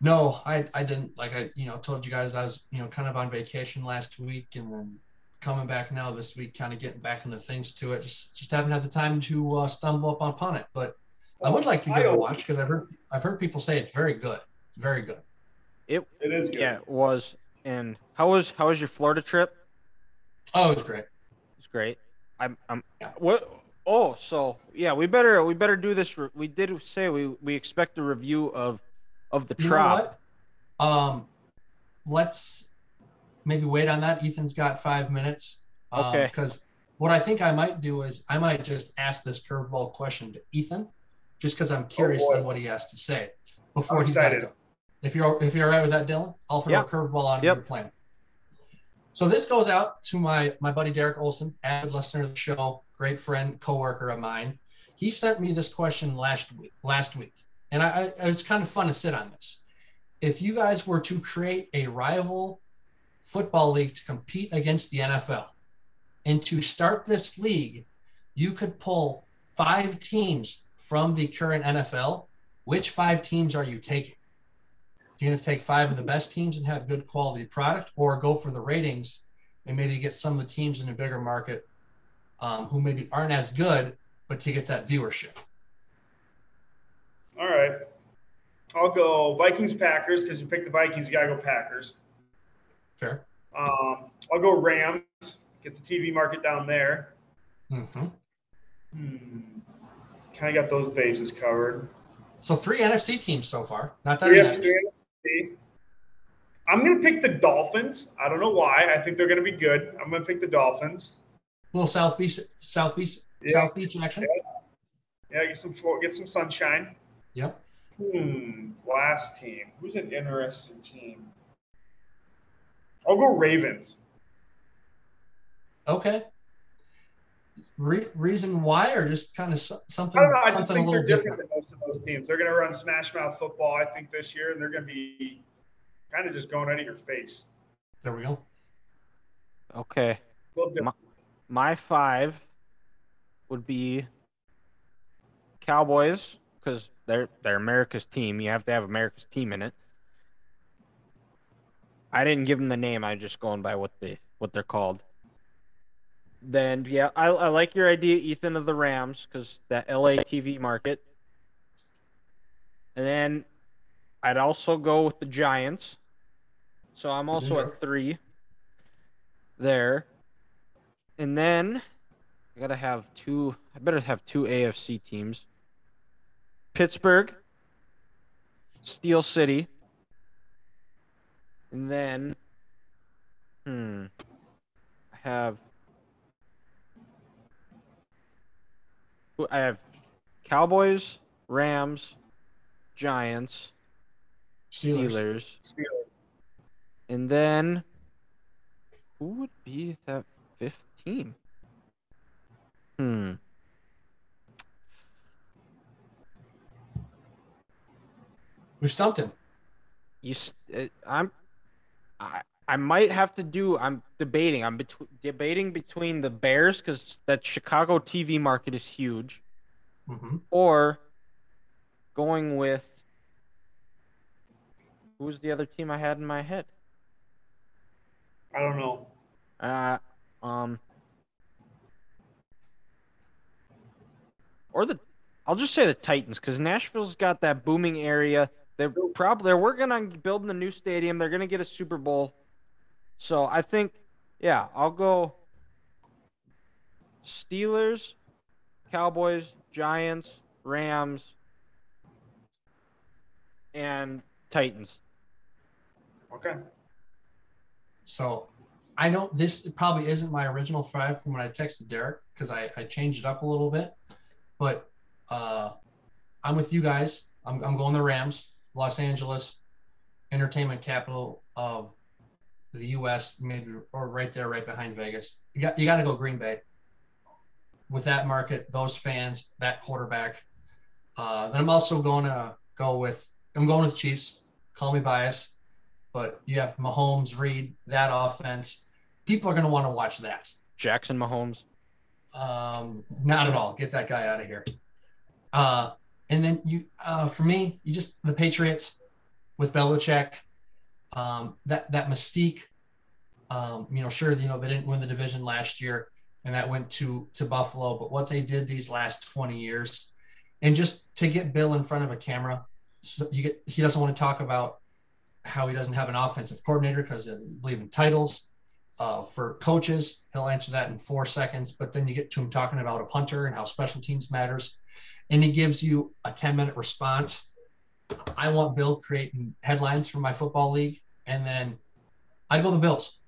no, I I didn't. Like I you know told you guys I was you know kind of on vacation last week and then coming back now this week, kind of getting back into things to it. Just just haven't had the time to uh, stumble up upon it, but I would like to give it a watch because I've heard I've heard people say it's very good. It's very good. It it is good. Yeah, it was. And how was how was your Florida trip? Oh, it was great. It's great. I'm I'm yeah. what oh so yeah we better we better do this. We did say we we expect a review of of the you. Um, let's maybe wait on that. Ethan's got five minutes. Um, okay. Because what I think I might do is I might just ask this curveball question to Ethan just because I'm oh, curious oh on what he has to say before I'm he's excited. Go. If you're if you're all right with that, Dylan, I'll throw yep. a curveball on yep. your plan. So this goes out to my my buddy Derek Olson, avid listener of the show, great friend, coworker of mine. He sent me this question last week. Last week, and I, I it was kind of fun to sit on this. If you guys were to create a rival football league to compete against the NFL, and to start this league, you could pull five teams from the current NFL, which five teams are you taking? You're going to take five of the best teams and have good quality product, or go for the ratings and maybe get some of the teams in a bigger market um, who maybe aren't as good, but to get that viewership. All right. I'll go Vikings Packers because you picked the Vikings. You gotta go Packers. Fair. Um, I'll go Rams. Get the TV market down there. hmm Hmm. Kind of got those bases covered. So three NFC teams so far. Not that Three. FC, NFC. I'm gonna pick the Dolphins. I don't know why. I think they're gonna be good. I'm gonna pick the Dolphins. Little South Beach, South Beach, Yeah. South Beach action. Yeah, get some get some sunshine. Yep. Hmm. Last team. Who's an interesting team? I'll go Ravens. Okay. Re- reason why, or just kind of something, I don't know. I just something a think they're little different different. than most of those teams. They're going to run smash mouth football, I think, this year, and they're going to be kind of just going out of your face. There we go. Okay. A little different. My five would be Cowboys because they're they're America's team. You have to have America's team in it. I didn't give them the name. I'm just going by what they what they're called. Then yeah, I, I like your idea, Ethan, of the Rams because that LA TV market. And then I'd also go with the Giants. So I'm also Yeah. at mm-hmm. three. There. And then I gotta have two. I better have two AFC teams. Pittsburgh, Steel City, and then, hmm, I have. I have Cowboys, Rams, Giants, Steelers. Steelers, Steelers. and then who would be that fifth team? Hmm. We stumped him. You, s- uh, I'm, I, I might have to do. I'm debating. I'm between debating between the Bears because that Chicago TV market is huge, hmm or going with who's the other team I had in my head? I don't know. Uh, um, or the, I'll just say the Titans because Nashville's got that booming area. They're probably they're working on building a new stadium. They're gonna get a Super Bowl, so I think, yeah, I'll go. Steelers, Cowboys, Giants, Rams, and Titans. Okay. So I know this probably isn't my original five from when I texted Derek because I, I changed it up a little bit. But uh, I'm with you guys. I'm, I'm going the Rams, Los Angeles, entertainment capital of the U.S. Maybe or right there, right behind Vegas. You got you got to go Green Bay. With that market, those fans, that quarterback. Uh, then I'm also going to go with I'm going with Chiefs. Call me biased but you have Mahomes, Reed, that offense. People are going to want to watch that. Jackson Mahomes. Um, not at all. Get that guy out of here. Uh, and then you, uh, for me, you just the Patriots with Belichick, um, that that mystique. Um, you know, sure, you know they didn't win the division last year, and that went to to Buffalo. But what they did these last twenty years, and just to get Bill in front of a camera, so you get he doesn't want to talk about how he doesn't have an offensive coordinator because he believe in titles. Uh, for coaches, he'll answer that in four seconds. But then you get to him talking about a punter and how special teams matters, and he gives you a ten minute response. I want Bill creating headlines for my football league, and then I'd go the Bills.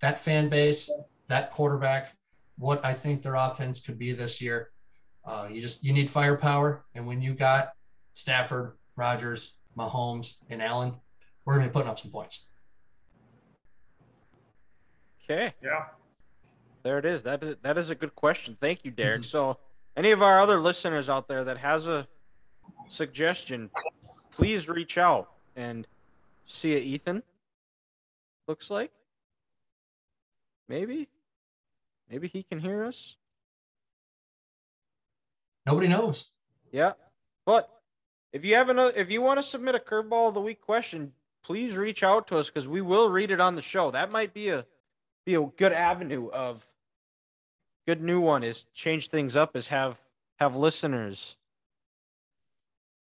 That fan base, that quarterback, what I think their offense could be this year. Uh, you just you need firepower, and when you got Stafford, Rodgers, Mahomes, and Allen, we're gonna be putting up some points. Okay. Yeah. There it is. That is, that is a good question. Thank you, Derek. Mm-hmm. So, any of our other listeners out there that has a suggestion, please reach out and see it, Ethan. Looks like maybe, maybe he can hear us. Nobody knows. Yeah, but if you have another, if you want to submit a curveball of the week question, please reach out to us because we will read it on the show. That might be a be a good avenue of good new one is change things up is have have listeners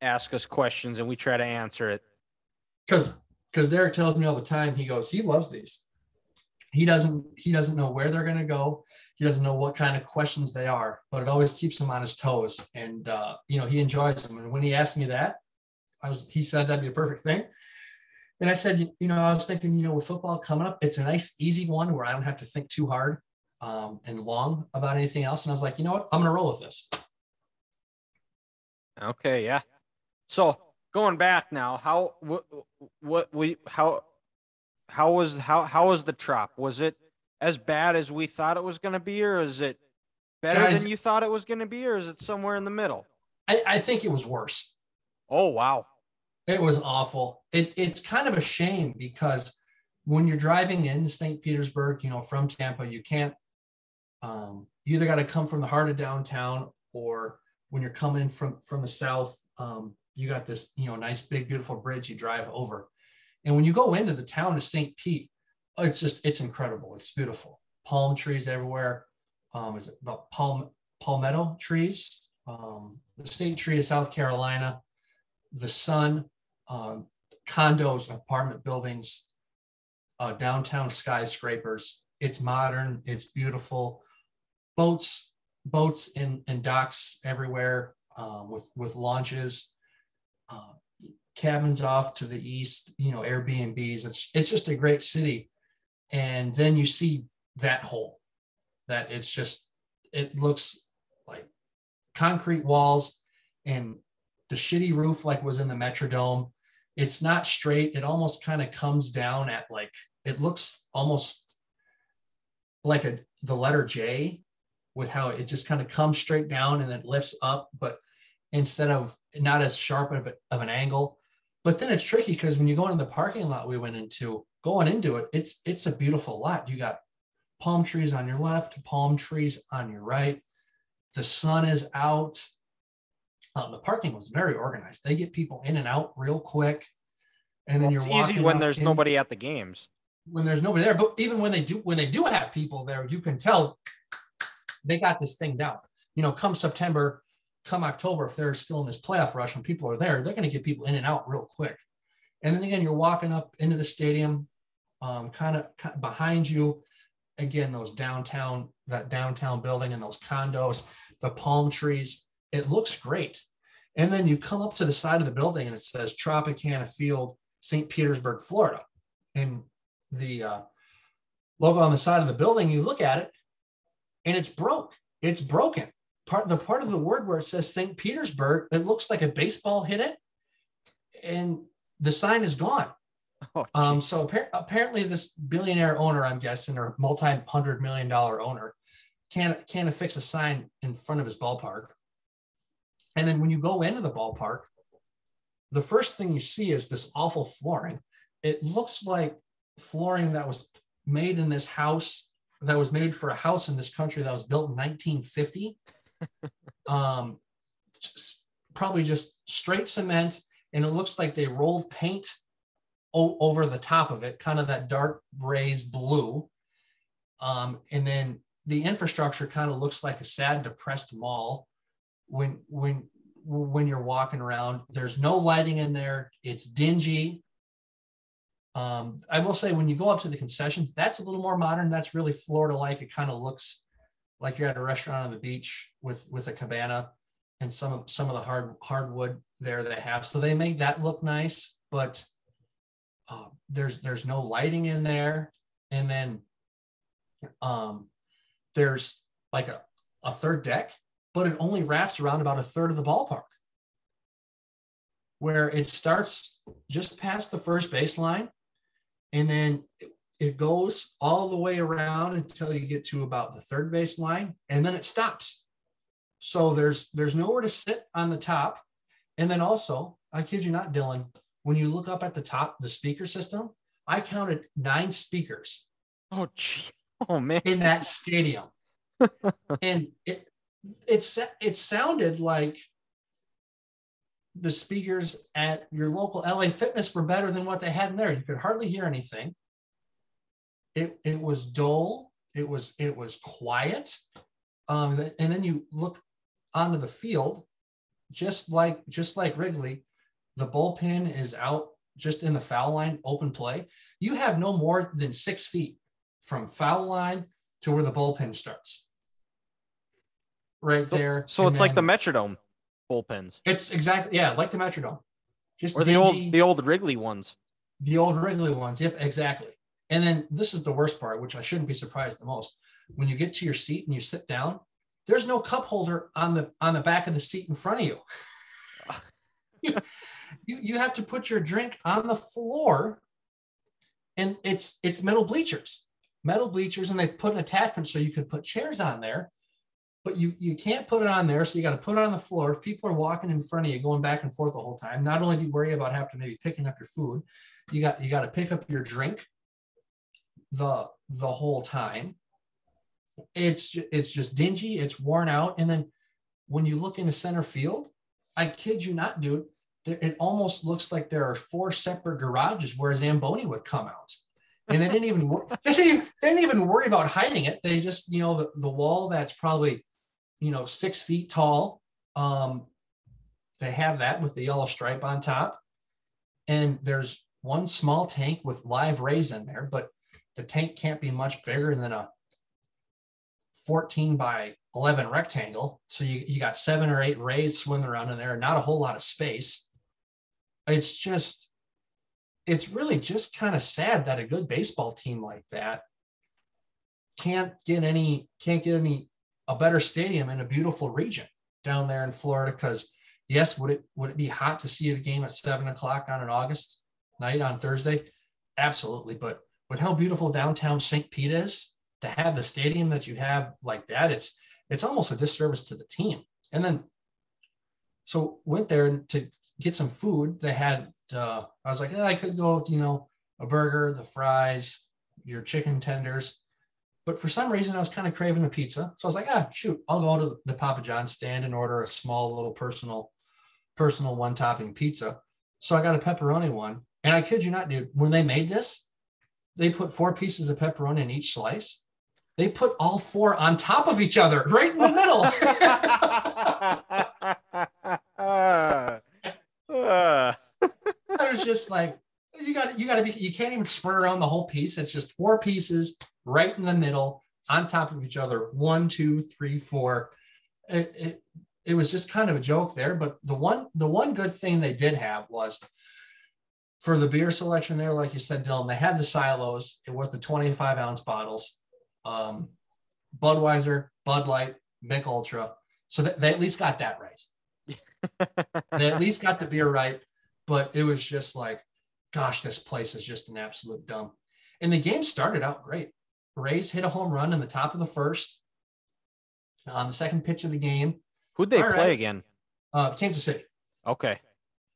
ask us questions and we try to answer it. because because Derek tells me all the time. He goes, he loves these. He doesn't he doesn't know where they're gonna go. He doesn't know what kind of questions they are, but it always keeps him on his toes. And uh, you know he enjoys them. And when he asked me that, I was he said that'd be a perfect thing. And I said, you, know, I was thinking, you know, with football coming up, it's a nice easy one where I don't have to think too hard um, and long about anything else. And I was like, you know what, I'm gonna roll with this. Okay, yeah. So going back now, how what what we how how was how how was the trop? Was it as bad as we thought it was going to be, or is it better Guys- than you thought it was going to be, or is it somewhere in the middle? I, I think it was worse. Oh wow! It was awful. It, it's kind of a shame because when you're driving into St. Petersburg, you know, from Tampa, you can't, um, you either got to come from the heart of downtown or when you're coming from, from the south, um, you got this, you know, nice, big, beautiful bridge you drive over. And when you go into the town of St. Pete, it's just, it's incredible. It's beautiful. Palm trees everywhere. Um, is it the palm, palmetto trees? Um, the state tree of South Carolina, the sun, um, condos, apartment buildings, uh, downtown skyscrapers. It's modern. It's beautiful. Boats, boats and, and docks everywhere uh, with with launches. Uh, cabins off to the east. You know, Airbnbs. It's it's just a great city. And then you see that hole. That it's just it looks like concrete walls and the shitty roof like was in the Metrodome. It's not straight. It almost kind of comes down at like it looks almost like a the letter J with how it just kind of comes straight down and then lifts up, but instead of not as sharp of, of an angle. But then it's tricky because when you go into the parking lot we went into, going into it, it's it's a beautiful lot. You got palm trees on your left, palm trees on your right. The sun is out. Um, the parking was very organized. They get people in and out real quick. And then Well, you're it's easy when there's in- nobody at the games. when there's nobody there. But even when they do, when they do have people there, you can tell they got this thing down. You know, come September, come October, if they're still in this playoff rush, when people are there, they're going to get people in and out real quick. And then again, you're walking up into the stadium, um, kind of behind you. Again, those downtown, that downtown building and those condos, the palm trees. It looks great. And then you come up to the side of the building and it says Tropicana Field, St. Petersburg, Florida. And the uh, logo on the side of the building, you look at it and it's broke. It's broken. Part the part of the word where it says St. Petersburg, it looks like a baseball hit it, and the sign is gone. Oh, Um, so appar- apparently, this billionaire owner, I'm guessing, or multi-hundred million dollar owner, can't can't affix a sign in front of his ballpark. And then when you go into the ballpark, the first thing you see is this awful flooring. It looks like flooring that was made in this house, that was made for a house in this country that was built in 1950. um, just- probably just straight cement, and it looks like they rolled paint o- over the top of it, kind of that dark braze blue. Um, and then the infrastructure kind of looks like a sad, depressed mall. When when when you're walking around, there's no lighting in there. It's dingy. Um, I will say when you go up to the concessions, that's a little more modern. That's really Florida-like. It kind of looks like you're at a restaurant on the beach with with a cabana and some of some of the hard hardwood there they have. So they make that look nice, but uh, there's there's no lighting in there, and then um, there's like a, a third deck, but it only wraps around about a third of the ballpark, where it starts just past the first baseline, and then it, goes all the way around until you get to about the third baseline, and then it stops. So there's there's nowhere to sit on the top, and then also, I kid you not, Dylan, when you look up at the top, the speaker system, I counted nine speakers oh, gee. oh man. in that stadium. and it it it sounded like the speakers at your local LA Fitness were better than what they had in there. You could hardly hear anything. It it was dull. It was it was quiet. Um, and then you look onto the field, just like just like Wrigley, the bullpen is out just in the foul line, open play. You have no more than six feet from foul line to where the bullpen starts. Right there. So it's like the Metrodome bullpens, It's exactly yeah, like the Metrodome. Just or the old the old Wrigley ones. The old Wrigley ones. Yep, exactly. And then this is the worst part, which I shouldn't be surprised the most. When you get to your seat and you sit down, there's no cup holder on the on the back of the seat in front of you. you, you have to put your drink on the floor and it's it's metal bleachers metal bleachers and they put an attachment so you could put chairs on there but you you can't put it on there so you got to put it on the floor. People are walking in front of you going back and forth the whole time. Not only do you worry about having to maybe picking up your food you got you got to pick up your drink the the whole time. It's it's just dingy it's worn out and then when you look into center field i kid you not dude there, it almost looks like there are four separate garages where zamboni would come out. And they didn't even they didn't even, they didn't even worry about hiding it. They just you know the, the wall that's probably you know six feet tall um they have that with the yellow stripe on top. And there's one small tank with live rays in there but the tank can't be much bigger than a 14 by 11 rectangle. So you, you got seven or eight rays swimming around in there not a whole lot of space. It's just it's really just kind of sad that a good baseball team like that can't get any can't get any a better stadium in a beautiful region down there in Florida. Because yes, would it would it be hot to see a game at seven o'clock on an August night on Thursday? Absolutely. But with how beautiful downtown St. Pete is, to have the stadium that you have like that, it's it's almost a disservice to the team. And then so went there to get some food. They had uh, I was like, I could go with you know a burger, the fries, your chicken tenders. But for some reason, I was kind of craving a pizza. So I was like, ah, shoot, I'll go to the Papa John stand and order a small little personal, personal one topping pizza. So I got a pepperoni one. And I kid you not, dude, when they made this, they put four pieces of pepperoni in each slice. They put all four on top of each other, right in the middle. I was just like, you got to you got to be. You can't even spread around the whole piece. It's just four pieces right in the middle, on top of each other. One, two, three, four. It, it it was just kind of a joke there. But the one the one good thing they did have was for the beer selection there, like you said, Dylan, they had the silos. It was the 25 ounce bottles. Um, Budweiser, Bud Light, Mich Ultra. So they at least got that right they at least got the beer right, but it was just like, gosh, this place is just an absolute dump. And the game started out great. Rays hit a home run in the top of the first on the second pitch of the game. Who'd they All play right. again? Uh, Kansas City. Okay.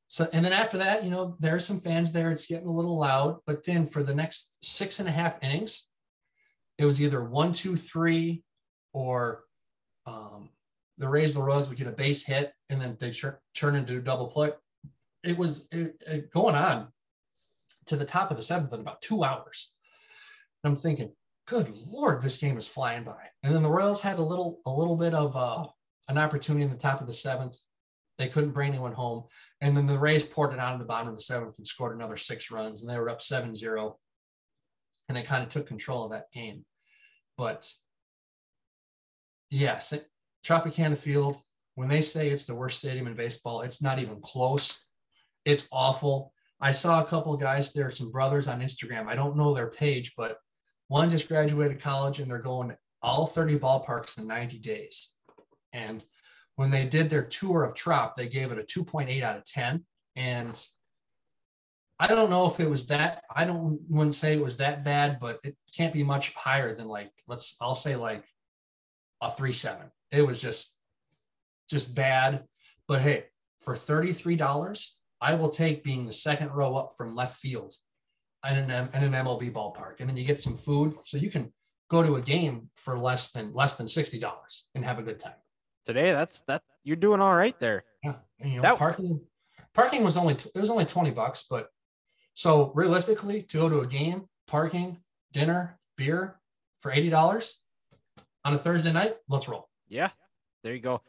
So, and then after that, you know, there's some fans there. It's getting a little loud. But then for the next six and a half innings, it was either one, two, three, or um, the Rays, the Royals would get a base hit and then they tur- turn into a double play. It was it, it going on to the top of the seventh in about two hours. And I'm thinking, good lord, this game is flying by. And then the Royals had a little a little bit of uh, an opportunity in the top of the seventh. They couldn't bring anyone home. And then the Rays poured it out in the bottom of the seventh and scored another six runs, and they were up 7 0. And they kind of took control of that game. But yes, it, Tropicana Field, when they say it's the worst stadium in baseball, it's not even close. It's awful. I saw a couple of guys there, some brothers on Instagram. I don't know their page, but one just graduated college and they're going all 30 ballparks in 90 days. And when they did their tour of Trop, they gave it a 2.8 out of 10. And I don't know if it was that, I don't wouldn't say it was that bad, but it can't be much higher than like, let's, I'll say like a three seven. It was just, just bad. But hey, for $33, I will take being the second row up from left field in an, in an MLB ballpark. And then you get some food. So you can go to a game for less than less than $60 and have a good time. Today, that's that. You're doing all right there. Yeah, and you know, That- parking parking was only it was only twenty bucks, but so realistically, to go to a game, parking, dinner, beer for eighty dollars on a Thursday night, let's roll. Yeah, there you go.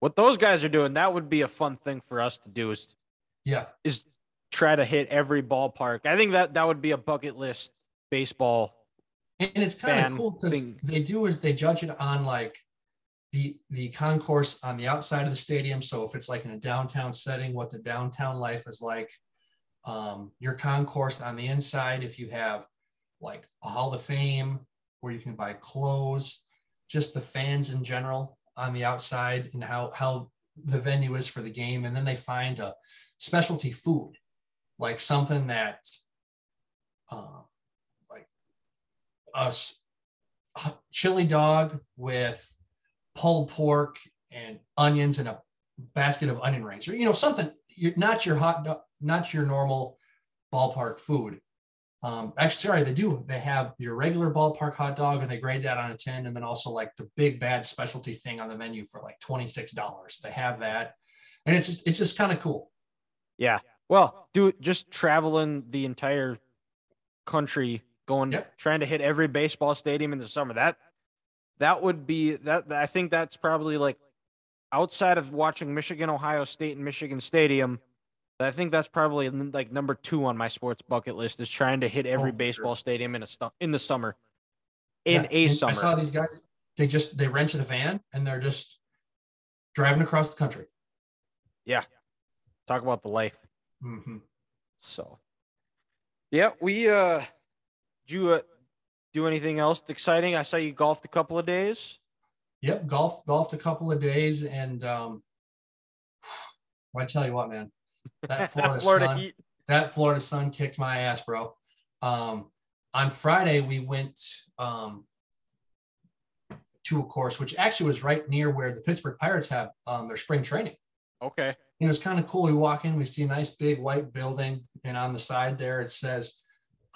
What those guys are doing, that would be a fun thing for us to do. Is Yeah. is try to hit every ballpark. I think that that would be a bucket list baseball. And it's kind of cool because they do is they judge it on like the the concourse on the outside of the stadium. So if it's like in a downtown setting, what the downtown life is like. Um, your concourse on the inside, if you have like a Hall of Fame where you can buy clothes, just the fans in general on the outside and how how the venue is for the game, and then they find a specialty food, like something that, uh, like a chili dog with pulled pork and onions and a basket of onion rings, or you know something. Not your hot dog, not your normal ballpark food. Um, actually, sorry, they do. They have your regular ballpark hot dog, and they grade that on a ten, and then also like the big bad specialty thing on the menu for like twenty six dollars. They have that, and it's just it's just kind of cool. Yeah. Well, do just traveling the entire country, going Yep. trying to hit every baseball stadium in the summer. That that would be that. I think that's probably like outside of watching Michigan, Ohio State, and Michigan Stadium. I think that's probably like number two on my sports bucket list is trying to hit every Oh, for sure. baseball stadium in a stu- in the summer. In Yeah, a summer. I saw these guys. They just they rented a van and they're just driving across the country. yeah. Talk about the life. Mhm. So, yeah, we uh, did you uh, do anything else exciting? I saw you golfed a couple of days. Yep, golf golfed a couple of days, and um, well, I tell you what, man, that Florida, sun, Heat. that Florida sun kicked my ass, bro. Um, on Friday we went um, to a course which actually was right near where the Pittsburgh Pirates have um, their spring training. Okay. it was kind of cool. We walk in, we see a nice big white building, and on the side there it says,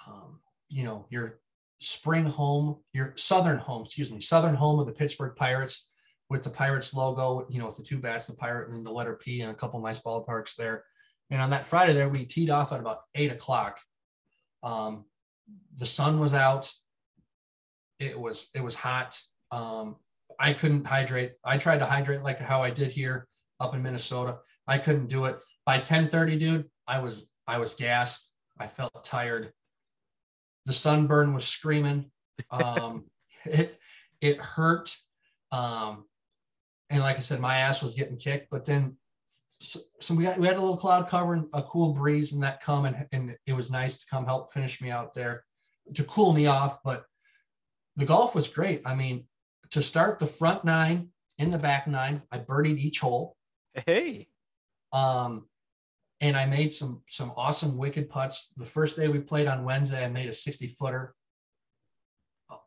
um, you know, your spring home, your southern home, excuse me, southern home of the Pittsburgh Pirates with the Pirates logo, you know, with the two bats, the pirate, and then the letter P, and a couple nice ballparks there. And on that Friday there, we teed off at about eight o'clock. Um, the sun was out. It was it was hot. Um, I couldn't hydrate. I tried to hydrate like how I did here up in Minnesota. I couldn't do it. By 10:30, dude, I was I was gassed. I felt tired. The sunburn was screaming. Um, it it hurt. Um, and like I said, my ass was getting kicked. But then, so, so we got we had a little cloud cover and a cool breeze, and that come and, and it was nice to come help finish me out there to cool me off. But the golf was great. I mean, to start the front nine in the back nine, I birdied each hole. Hey. Um, and I made some some awesome wicked putts. The first day we played on Wednesday, I made a 60 footer.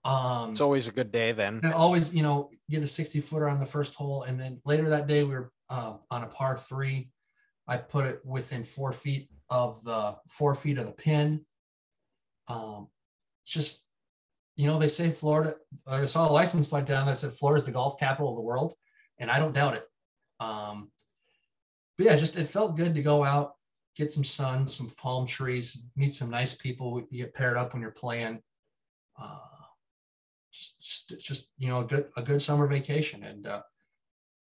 Um, It's always a good day then. Always, you know, get a 60 footer on the first hole. And then later that day, we were uh, on a par three. I put it within four feet of the four feet of the pin. Um, just, you know, they say Florida, I saw a license plate down that said Florida is the golf capital of the world. And I don't doubt it. Um, but yeah, just it felt good to go out, get some sun, some palm trees, meet some nice people. You get paired up when you're playing. Uh, just, just, just you know a good a good summer vacation, and uh,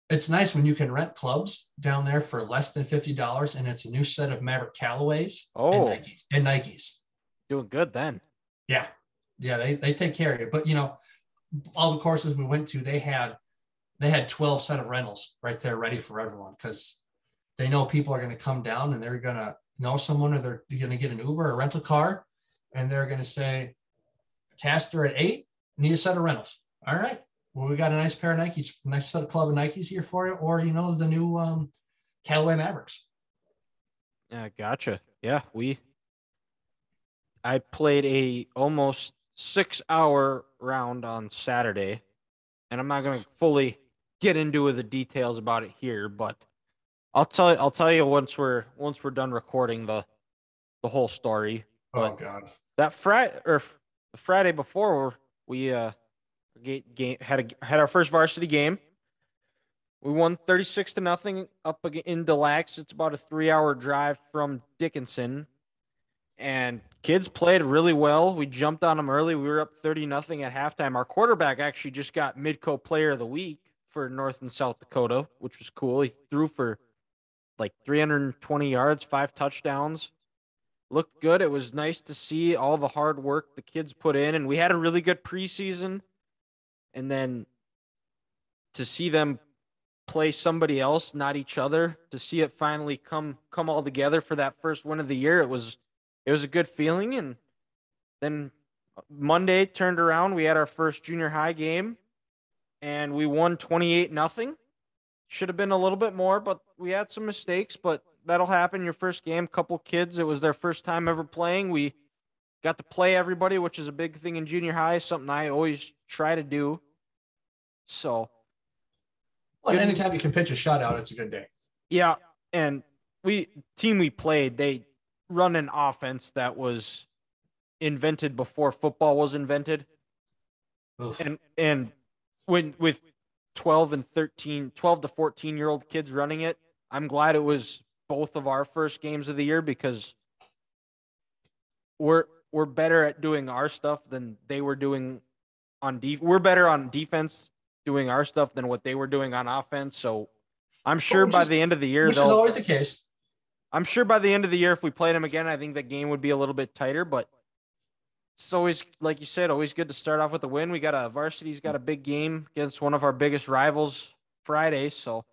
it's nice when you can rent clubs down there for less than fifty dollars, and it's a new set of Maverick Callaways Oh. and Nikes. And Nikes. Doing good then. Yeah, yeah, they they take care of you. But you know, all the courses we went to, they had they had twelve set of rentals right there ready for everyone because they know people are going to come down and they're going to know someone or they're going to get an Uber or rental car, and they're going to say, Caster at eight, need a set of rentals. All right. Well, we got a nice pair of Nikes, nice set of club of Nikes here for you, or you know, the new um Callaway Mavericks. Yeah, gotcha. Yeah, we. I played a almost six hour round on Saturday, and I'm not gonna fully get into the details about it here, but I'll tell you I'll tell you once we're once we're done recording the the whole story. Oh But God. that Friday or the Friday before we uh game had a had our first varsity game. We won 36 to nothing up in Des Lacs. It's about a 3-hour drive from Dickinson. And kids played really well. We jumped on them early. We were up 30 nothing at halftime. Our quarterback actually just got Midco player of the week for North and South Dakota, which was cool. He threw for like 320 yards, five touchdowns. Looked good. It was nice to see all the hard work the kids put in, and we had a really good preseason. And then to see them play somebody else, not each other, to see it finally come come all together for that first win of the year, it was it was a good feeling. And then Monday turned around. We had our first junior high game, and we won twenty eight nothing. Should have been a little bit more, but we had some mistakes. But that'll happen. Your first game, couple kids. It was their first time ever playing. We got to play everybody, which is a big thing in junior high. Something I always try to do. So Well, anytime you can pitch a shutout, it's a good day. Yeah, and we team we played, they run an offense that was invented before football was invented. Oof. And and when with 12 and 13, 12 to 14 year old kids running it, I'm glad it was both of our first games of the year because we're we're better at doing our stuff than they were doing on def- we're better on defense doing our stuff than what they were doing on offense. So I'm sure by the end of the year Which is always the case. I'm sure by the end of the year, if we played them again, I think the game would be a little bit tighter. But it's always, like you said, always good to start off with a win. We got a varsity's got a big game against one of our biggest rivals Friday, so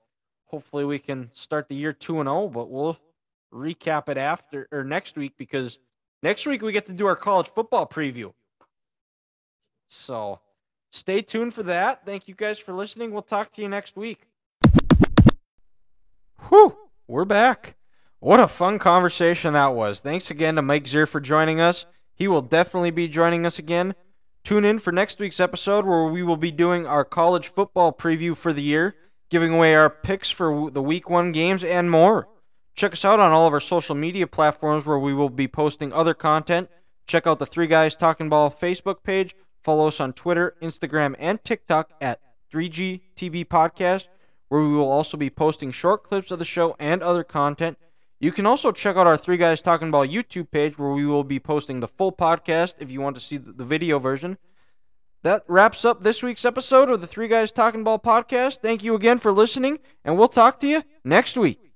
hopefully we can start the year two and zero. But we'll recap it after or next week because next week we get to do our college football preview. So stay tuned for that. Thank you guys for listening. We'll talk to you next week. Whew, we're back. What a fun conversation that was. Thanks again to Mike Zier for joining us. He will definitely be joining us again. Tune in for next week's episode where we will be doing our college football preview for the year, giving away our picks for the week one games and more. Check us out on all of our social media platforms where we will be posting other content. Check out the Three Guys Talking Ball Facebook page. Follow us on Twitter, Instagram, and TikTok at 3GTB Podcast, where we will also be posting short clips of the show and other content. You can also check out our Three Guys Talking Ball YouTube page, where we will be posting the full podcast if you want to see the the video version. That wraps up this week's episode of the Three Guys Talking Ball podcast. Thank you again for listening, and we'll talk to you next week.